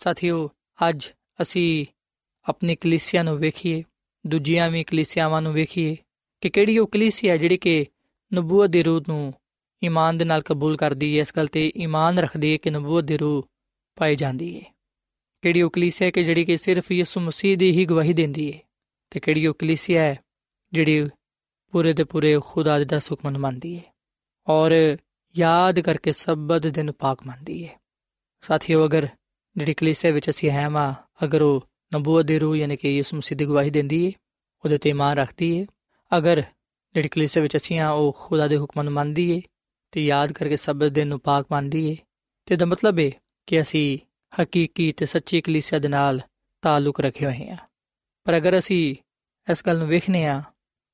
ਸਾਥੀਓ ਅੱਜ ਅਸੀਂ ਆਪਣੀ ਕਲੀਸਿਆ ਨੂੰ ਵੇਖੀਏ ਦੂਜੀਆਂ ਵੀ ਕਲੀਸਿਆਵਾਂ ਨੂੰ ਵੇਖੀਏ ਕਿ ਕਿਹੜੀ ਉਹ ਕਲੀਸਿਆ ਜਿਹੜੀ ਕਿ ਨਬੂਵਤ ਦੀ ਰੂਹ ਨੂੰ ਈਮਾਨ ਦੇ ਨਾਲ ਕਬੂਲ ਕਰਦੀ ਹੈ। ਇਸ ਗੱਲ ਤੇ ਈਮਾਨ ਰੱਖਦੀ ਹੈ ਕਿ ਨਬੂਵਤ ਦੀ ਰੂਹ ਪਾਈ ਜਾਂਦੀ ਹੈ। ਕਿਹੜੀ ਉਹ ਕਲੀਸਿਆ ਕਿ ਜਿਹੜੀ ਕਿ ਸਿਰਫ ਯਿਸੂ ਮਸੀਹ ਦੀ ਹੀ ਗਵਾਹੀ ਦਿੰਦੀ ਹੈ ਤੇ ਕਿਹੜੀ ਉਹ ਕਲੀਸਿਆ ਹੈ ਜਿਹੜੀ ਪੂਰੇ ਦੇ ਪੂਰੇ ਖੁਦਾ ਦੇ ਦਸ ਹੁਕਮ ਮੰਨਦੀ ਹੈ ਔਰ ਯਾਦ ਕਰਕੇ ਸਬਤ ਦਿਨ ਪਾਕ ਮੰਨਦੀ ਹੈ। ਸਾਥੀਓ, ਅਗਰ ਜਿਹੜੀ ਕਲੀਸਿਆ ਵਿੱਚ ਅਸੀਂ ਹੈ ਮਾ ਅਗਰ ਉਹ ਨਬੂਵਤ ਦੀ ਰੂਹ ਯਾਨੀ ਕਿ ਯਿਸੂ ਮਸੀਹ ਦੀ ਗਵਾਹੀ ਦਿੰਦੀ ਹੈ, ਉਹਦੇ ਤੇ ਇਮਾਨ ਰੱਖਦੀ ਹੈ। ਅਗਰ ਜਿਹੜੀ ਕਲੀਸਿਆ ਵਿੱਚ ਅਸੀਂ ਆ ਉਹ ਖੁਦਾ ਦੇ ਹੁਕਮਾਂ ਨੂੰ ਮੰਨਦੀ ਹੈ ਤੇ ਯਾਦ ਕਰਕੇ ਸਬਤ ਦਿਨ ਨੂੰ ਪਾਕ ਮੰਨਦੀ ਹੈ ਤੇ ਦਾ ਮਤਲਬ ਹੈ ਕਿ ਅਸੀਂ ਹਕੀਕੀ ਤੇ ਸੱਚੀ ਕਲੀਸਿਆ ਦੇ ਨਾਲ ਤਾਲੁਕ ਰੱਖੇ ਹੋਏ ਹਾਂ। ਪਰ ਅਗਰ ਅਸੀਂ ਇਸ ਗੱਲ ਨੂੰ ਵੇਖਨੇ ਆ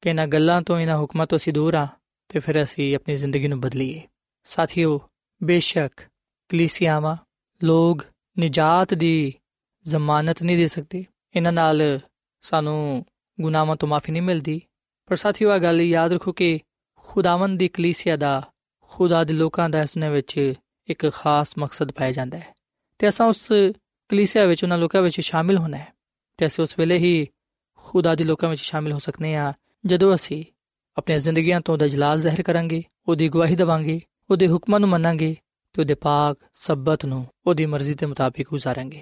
ਕਿ ਇਹਨਾਂ ਗੱਲਾਂ ਤੋਂ, ਇਹਨਾਂ ਹੁਕਮਾਂ ਤੋਂ ਅਸੀਂ ਦੂਰ ਆ ਤੇ ਫਿਰ ਅਸੀਂ ਆਪਣੀ ਜ਼ਿੰਦਗੀ ਨੂੰ ਬਦਲੀਏ। ਸਾਥੀਓ, ਬੇਸ਼ੱਕ ਕਲੀਸਿਆਵਾਂ ਲੋਗ ਨਿਜਾਤ ਦੀ ਜ਼ਮਾਨਤ ਨਹੀਂ ਦੇ ਸਕਦੇ। ਇਹਨਾਂ ਨਾਲ ਸਾਨੂੰ ਗੁਨਾਹਾਂ ਤੋਂ ਮਾਫੀ ਨਹੀਂ ਮਿਲਦੀ। ਪਰ ਸਾਥੀਓ ਇਹ ਗੱਲ ਯਾਦ ਰੱਖੋ ਕਿ ਖੁਦਾਵੰਦ ਦੀ ਕਲੀਸਿਆ ਦਾ ਖੁਦਾ ਦੇ ਲੋਕਾਂ ਦਾ ਇਸ ਵਿੱਚ ਇੱਕ ਖਾਸ ਮਕਸਦ ਪਾਇਆ ਜਾਂਦਾ ਹੈ ਤੇ ਅਸਾਂ ਉਸ ਕਲੀਸਿਆ ਵਿੱਚ, ਉਹਨਾਂ ਲੋਕਾਂ ਵਿੱਚ ਸ਼ਾਮਿਲ ਹੋਣਾ ਹੈ ਤੇ ਅਸੀਂ ਉਸ ਵੇਲੇ ਹੀ ਖੁਦਾ ਦੇ ਲੋਕਾਂ ਵਿੱਚ ਸ਼ਾਮਿਲ ਹੋ ਸਕਨੇ ਆ ਜਦੋਂ ਅਸੀਂ ਆਪਣੀਆਂ ਜ਼ਿੰਦਗੀਆਂ ਤੋਂ ਉਹਦਾ ਜਲਾਲ ਜ਼ਾਹਿਰ ਕਰਾਂਗੇ, ਉਹਦੀ ਗਵਾਹੀ ਦਵਾਂਗੇ, ਉਹਦੇ ਹੁਕਮਾਂ ਨੂੰ ਮੰਨਾਂਗੇ ਤੇ ਉਹਦੇ ਪਾਕ ਸਬਤ ਨੂੰ ਉਹਦੀ ਮਰਜ਼ੀ ਦੇ ਮੁਤਾਬਿਕ ਗੁਜ਼ਾਰਾਂਗੇ।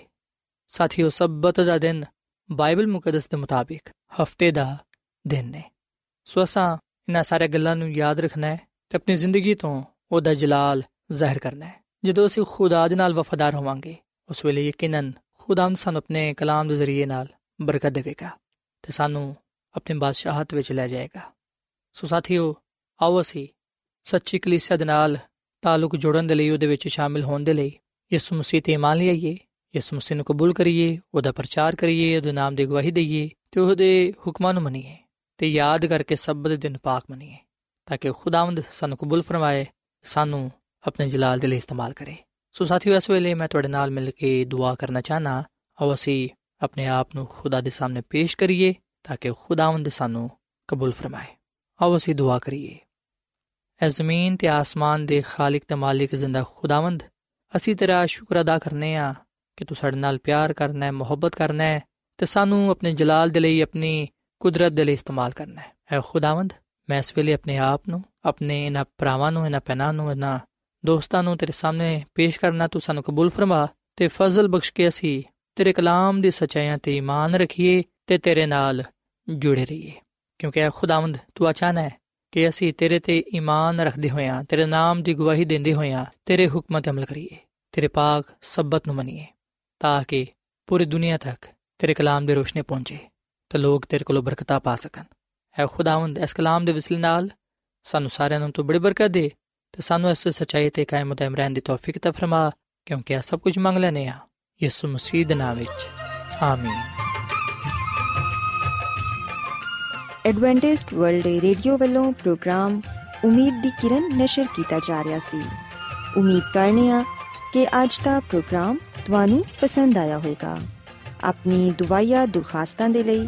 ਸਾਥੀਓ, ਸਬਤ ਦਾ ਦਿਨ ਬਾਈਬਲ ਮੁਕੱਦਸ ਦੇ ਮੁਤਾਬਿਕ ਹਫ਼ਤੇ ਦਾ ਦਿਨ ਹੈ। ਸੋ ਅਸਾਂ ਇਹਨਾਂ ਸਾਰੇ ਗੱਲਾਂ ਨੂੰ ਯਾਦ ਰੱਖਣਾ ਹੈ ਤੇ ਆਪਣੀ ਜ਼ਿੰਦਗੀ ਤੋਂ ਉਹਦਾ ਜਲਾਲ ਜ਼ਾਹਿਰ ਕਰਨਾ ਹੈ। ਜਦੋਂ ਅਸੀਂ ਖੁਦਾ ਦੇ ਨਾਲ ਵਫਾਦਾਰ ਹੋਵਾਂਗੇ, ਉਸ ਵੇਲੇ ਯਕੀਨਨ ਖੁਦਾਵੰਦ ਸਾਨੂੰ ਆਪਣੇ ਕਲਾਮ ਦੇ ਜ਼ਰੀਏ ਨਾਲ ਬਰਕਤ ਦੇਵੇਗਾ ਤੇ ਸਾਨੂੰ ਆਪਣੀ ਬਾਦਸ਼ਾਹਤ ਵਿੱਚ ਲੈ ਜਾਏਗਾ। ਸੋ ਸਾਥੀਓ, ਆਓ ਅਸੀਂ ਸੱਚੀ ਕਲੀਸਿਆ ਦੇ ਨਾਲ ਤਾਲੁਕ ਜੋੜਨ ਦੇ ਲਈ ਉਹਦੇ ਵਿੱਚ ਸ਼ਾਮਿਲ ਹੋਣ ਦੇ ਲਈ ਯਿਸੂ ਮਸੀਹ ਤੇ ਇਮਾਨ ਲਿਆਈਏ, ਯਿਸੂ ਮਸੀਹ ਨੂੰ ਕਬੂਲ ਕਰੀਏ, ਉਹਦਾ ਪ੍ਰਚਾਰ ਕਰੀਏ, ਉਹਦੇ ਨਾਮ ਦੀ ਗਵਾਹੀ ਦਈਏ ਤੇ ਉਹਦੇ ਹੁਕਮਾਂ ਨੂੰ ਮੰਨੀਏ। ਤੇ ਯਾਦ ਕਰਕੇ ਸਬਤ ਦਿਨ ਪਾਕ ਮੰਨੀਏ, ਤਾਂ ਕਿ ਖੁਦਾਵੰਦ ਸਾਨੂੰ ਕਬੂਲ ਫਰਮਾਏ, ਸਾਨੂੰ ਆਪਣੇ ਜਲਾਲ ਦੇ ਲਈ ਇਸਤੇਮਾਲ ਕਰੇ। ਸੋ ਸਾਥੀਓ, ਇਸ ਵੇਲੇ ਮੈਂ ਤੁਹਾਡੇ ਨਾਲ ਮਿਲ ਕੇ ਦੁਆ ਕਰਨਾ ਚਾਹਨਾ ਆਓ ਅਸੀਂ ਆਪਣੇ ਆਪ ਨੂੰ ਖੁਦਾ ਦੇ ਸਾਹਮਣੇ ਪੇਸ਼ ਕਰੀਏ, ਤਾਂ ਕਿ ਖੁਦਾਵੰਦ ਸਾਨੂੰ ਕਬੂਲ ਫਰਮਾਏ। ਆਓ ਅਸੀਂ ਦੁਆ ਕਰੀਏ। ਐ ਜ਼ਮੀਨ ਤੇ ਆਸਮਾਨ ਦੇ ਖਾਲਕ ਤੇ ਮਾਲਿਕ ਜ਼ਿੰਦਾ ਖੁਦਾਵੰਦ, ਅਸੀਂ ਤੇਰਾ ਸ਼ੁਕਰ ਅਦਾ ਕਰਨੇ ਆ ਕਿ ਤੂੰ ਸਾਡੇ ਨਾਲ ਪਿਆਰ ਕਰਨਾ ਹੈ, ਮੁਹੱਬਤ ਕਰਨਾ ਹੈ, ਤੇ ਸਾਨੂੰ ਆਪਣੇ ਜਲਾਲ ਦੇ ਲਈ ਆਪਣੀ ਕੁਦਰਤ ਦੇ ਲਈ ਇਸਤੇਮਾਲ ਕਰਨਾ ਹੈ। ਐ ਖੁਦਾਵੰਦ, ਮੈਂ ਇਸ ਵੇਲੇ ਆਪਣੇ ਆਪ ਨੂੰ, ਆਪਣੇ ਇਹਨਾਂ ਭਰਾਵਾਂ ਨੂੰ ਇਹਨਾਂ ਪੈਨਾਂ ਨੂੰ ਇਹਨਾਂ ਦੋਸਤਾਂ ਨੂੰ ਤੇਰੇ ਸਾਹਮਣੇ ਪੇਸ਼ ਕਰਨਾ, ਤੂੰ ਸਾਨੂੰ ਕਬੂਲ ਫਰਮਾ ਤੇ ਫਜ਼ਲ ਬਖਸ਼ ਕੇ ਅਸੀਂ ਤੇਰੇ ਕਲਾਮ ਦੀ ਸਚਾਈਆਂ ਤੇ ਈਮਾਨ ਰੱਖੀਏ ਤੇ ਤੇਰੇ ਨਾਲ ਜੁੜੇ ਰਹੀਏ। ਕਿਉਂਕਿ ਐ ਖੁਦਾਵੰਦ, ਤੂੰ ਅਚਾਨਕ ਹੈ ਕਿ ਅਸੀਂ ਤੇਰੇ ਤੇ ਈਮਾਨ ਰੱਖਦੇ ਹੋਇਆਂ ਤੇਰੇ ਨਾਮ ਦੀ ਗਵਾਹੀ ਦਿੰਦੇ ਹੋਇਆਂ ਤੇਰੇ ਹੁਕਮਾਂ ਤੇ ਅਮਲ ਕਰੀਏ, ਤੇਰੇ ਪਾਕ ਸਬਤ ਨੂੰ ਮੰਨੀਏ, ਤਾਂ ਕਿ ਪੂਰੀ ਦੁਨੀਆ ਤੱਕ ਤੇਰੇ ਕਲਾਮ ਦੀ ਰੋਸ਼ਨੀ ਪਹੁੰਚੇ। ਤੇ ਲੋਕ ਤੇਰੇ ਕੋਲੋਂ ਬਰਕਤਾਂ ਪਾ ਸਕਣ। ਐ ਖੁਦਾਵੰਦ, ਇਸ ਕਲਾਮ ਦੇ ਵਸਿਲੇ ਨਾਲ ਸਾਨੂੰ ਸਾਰਿਆਂ ਨੂੰ ਤੂੰ ਬੜੀ ਬਰਕਤ ਦੇ ਤੇ ਸਾਨੂੰ ਇਸ ਸਚਾਈ ਤੇ ਕਾਇਮ ਦਮ ਰਹਿਣ ਦੀ ਤੌਫੀਕ ਤਾ ਫਰਮਾ, ਕਿਉਂਕਿ ਆ ਸਭ ਕੁਝ ਮੰਗ ਲੈਨੇ ਆ। ਯਿਸੂ ਮਸੀਹ ਦੇ ਨਾਮ ਵਿੱਚ। ਆਮੀਨ। ਐਡਵੈਂਟਿਸਟ ਵਰਲਡ ਰੇਡੀਓ ਵੱਲੋਂ ਪ੍ਰੋਗਰਾਮ ਉਮੀਦ ਦੀ ਕਿਰਨ ਨਿਸ਼ਰ ਕੀਤਾ ਜਾ ਰਿਹਾ ਸੀ। ਉਮੀਦ ਕਰਨੇ ਆ ਕਿ ਅੱਜ ਦਾ ਪ੍ਰੋਗਰਾਮ ਤੁਹਾਨੂੰ ਪਸੰਦ ਆਇਆ ਹੋਵੇਗਾ। ਆਪਣੀ ਦੁਆਇਆ ਦੁਰਖਾਸਤਾਂ ਦੇ ਲਈ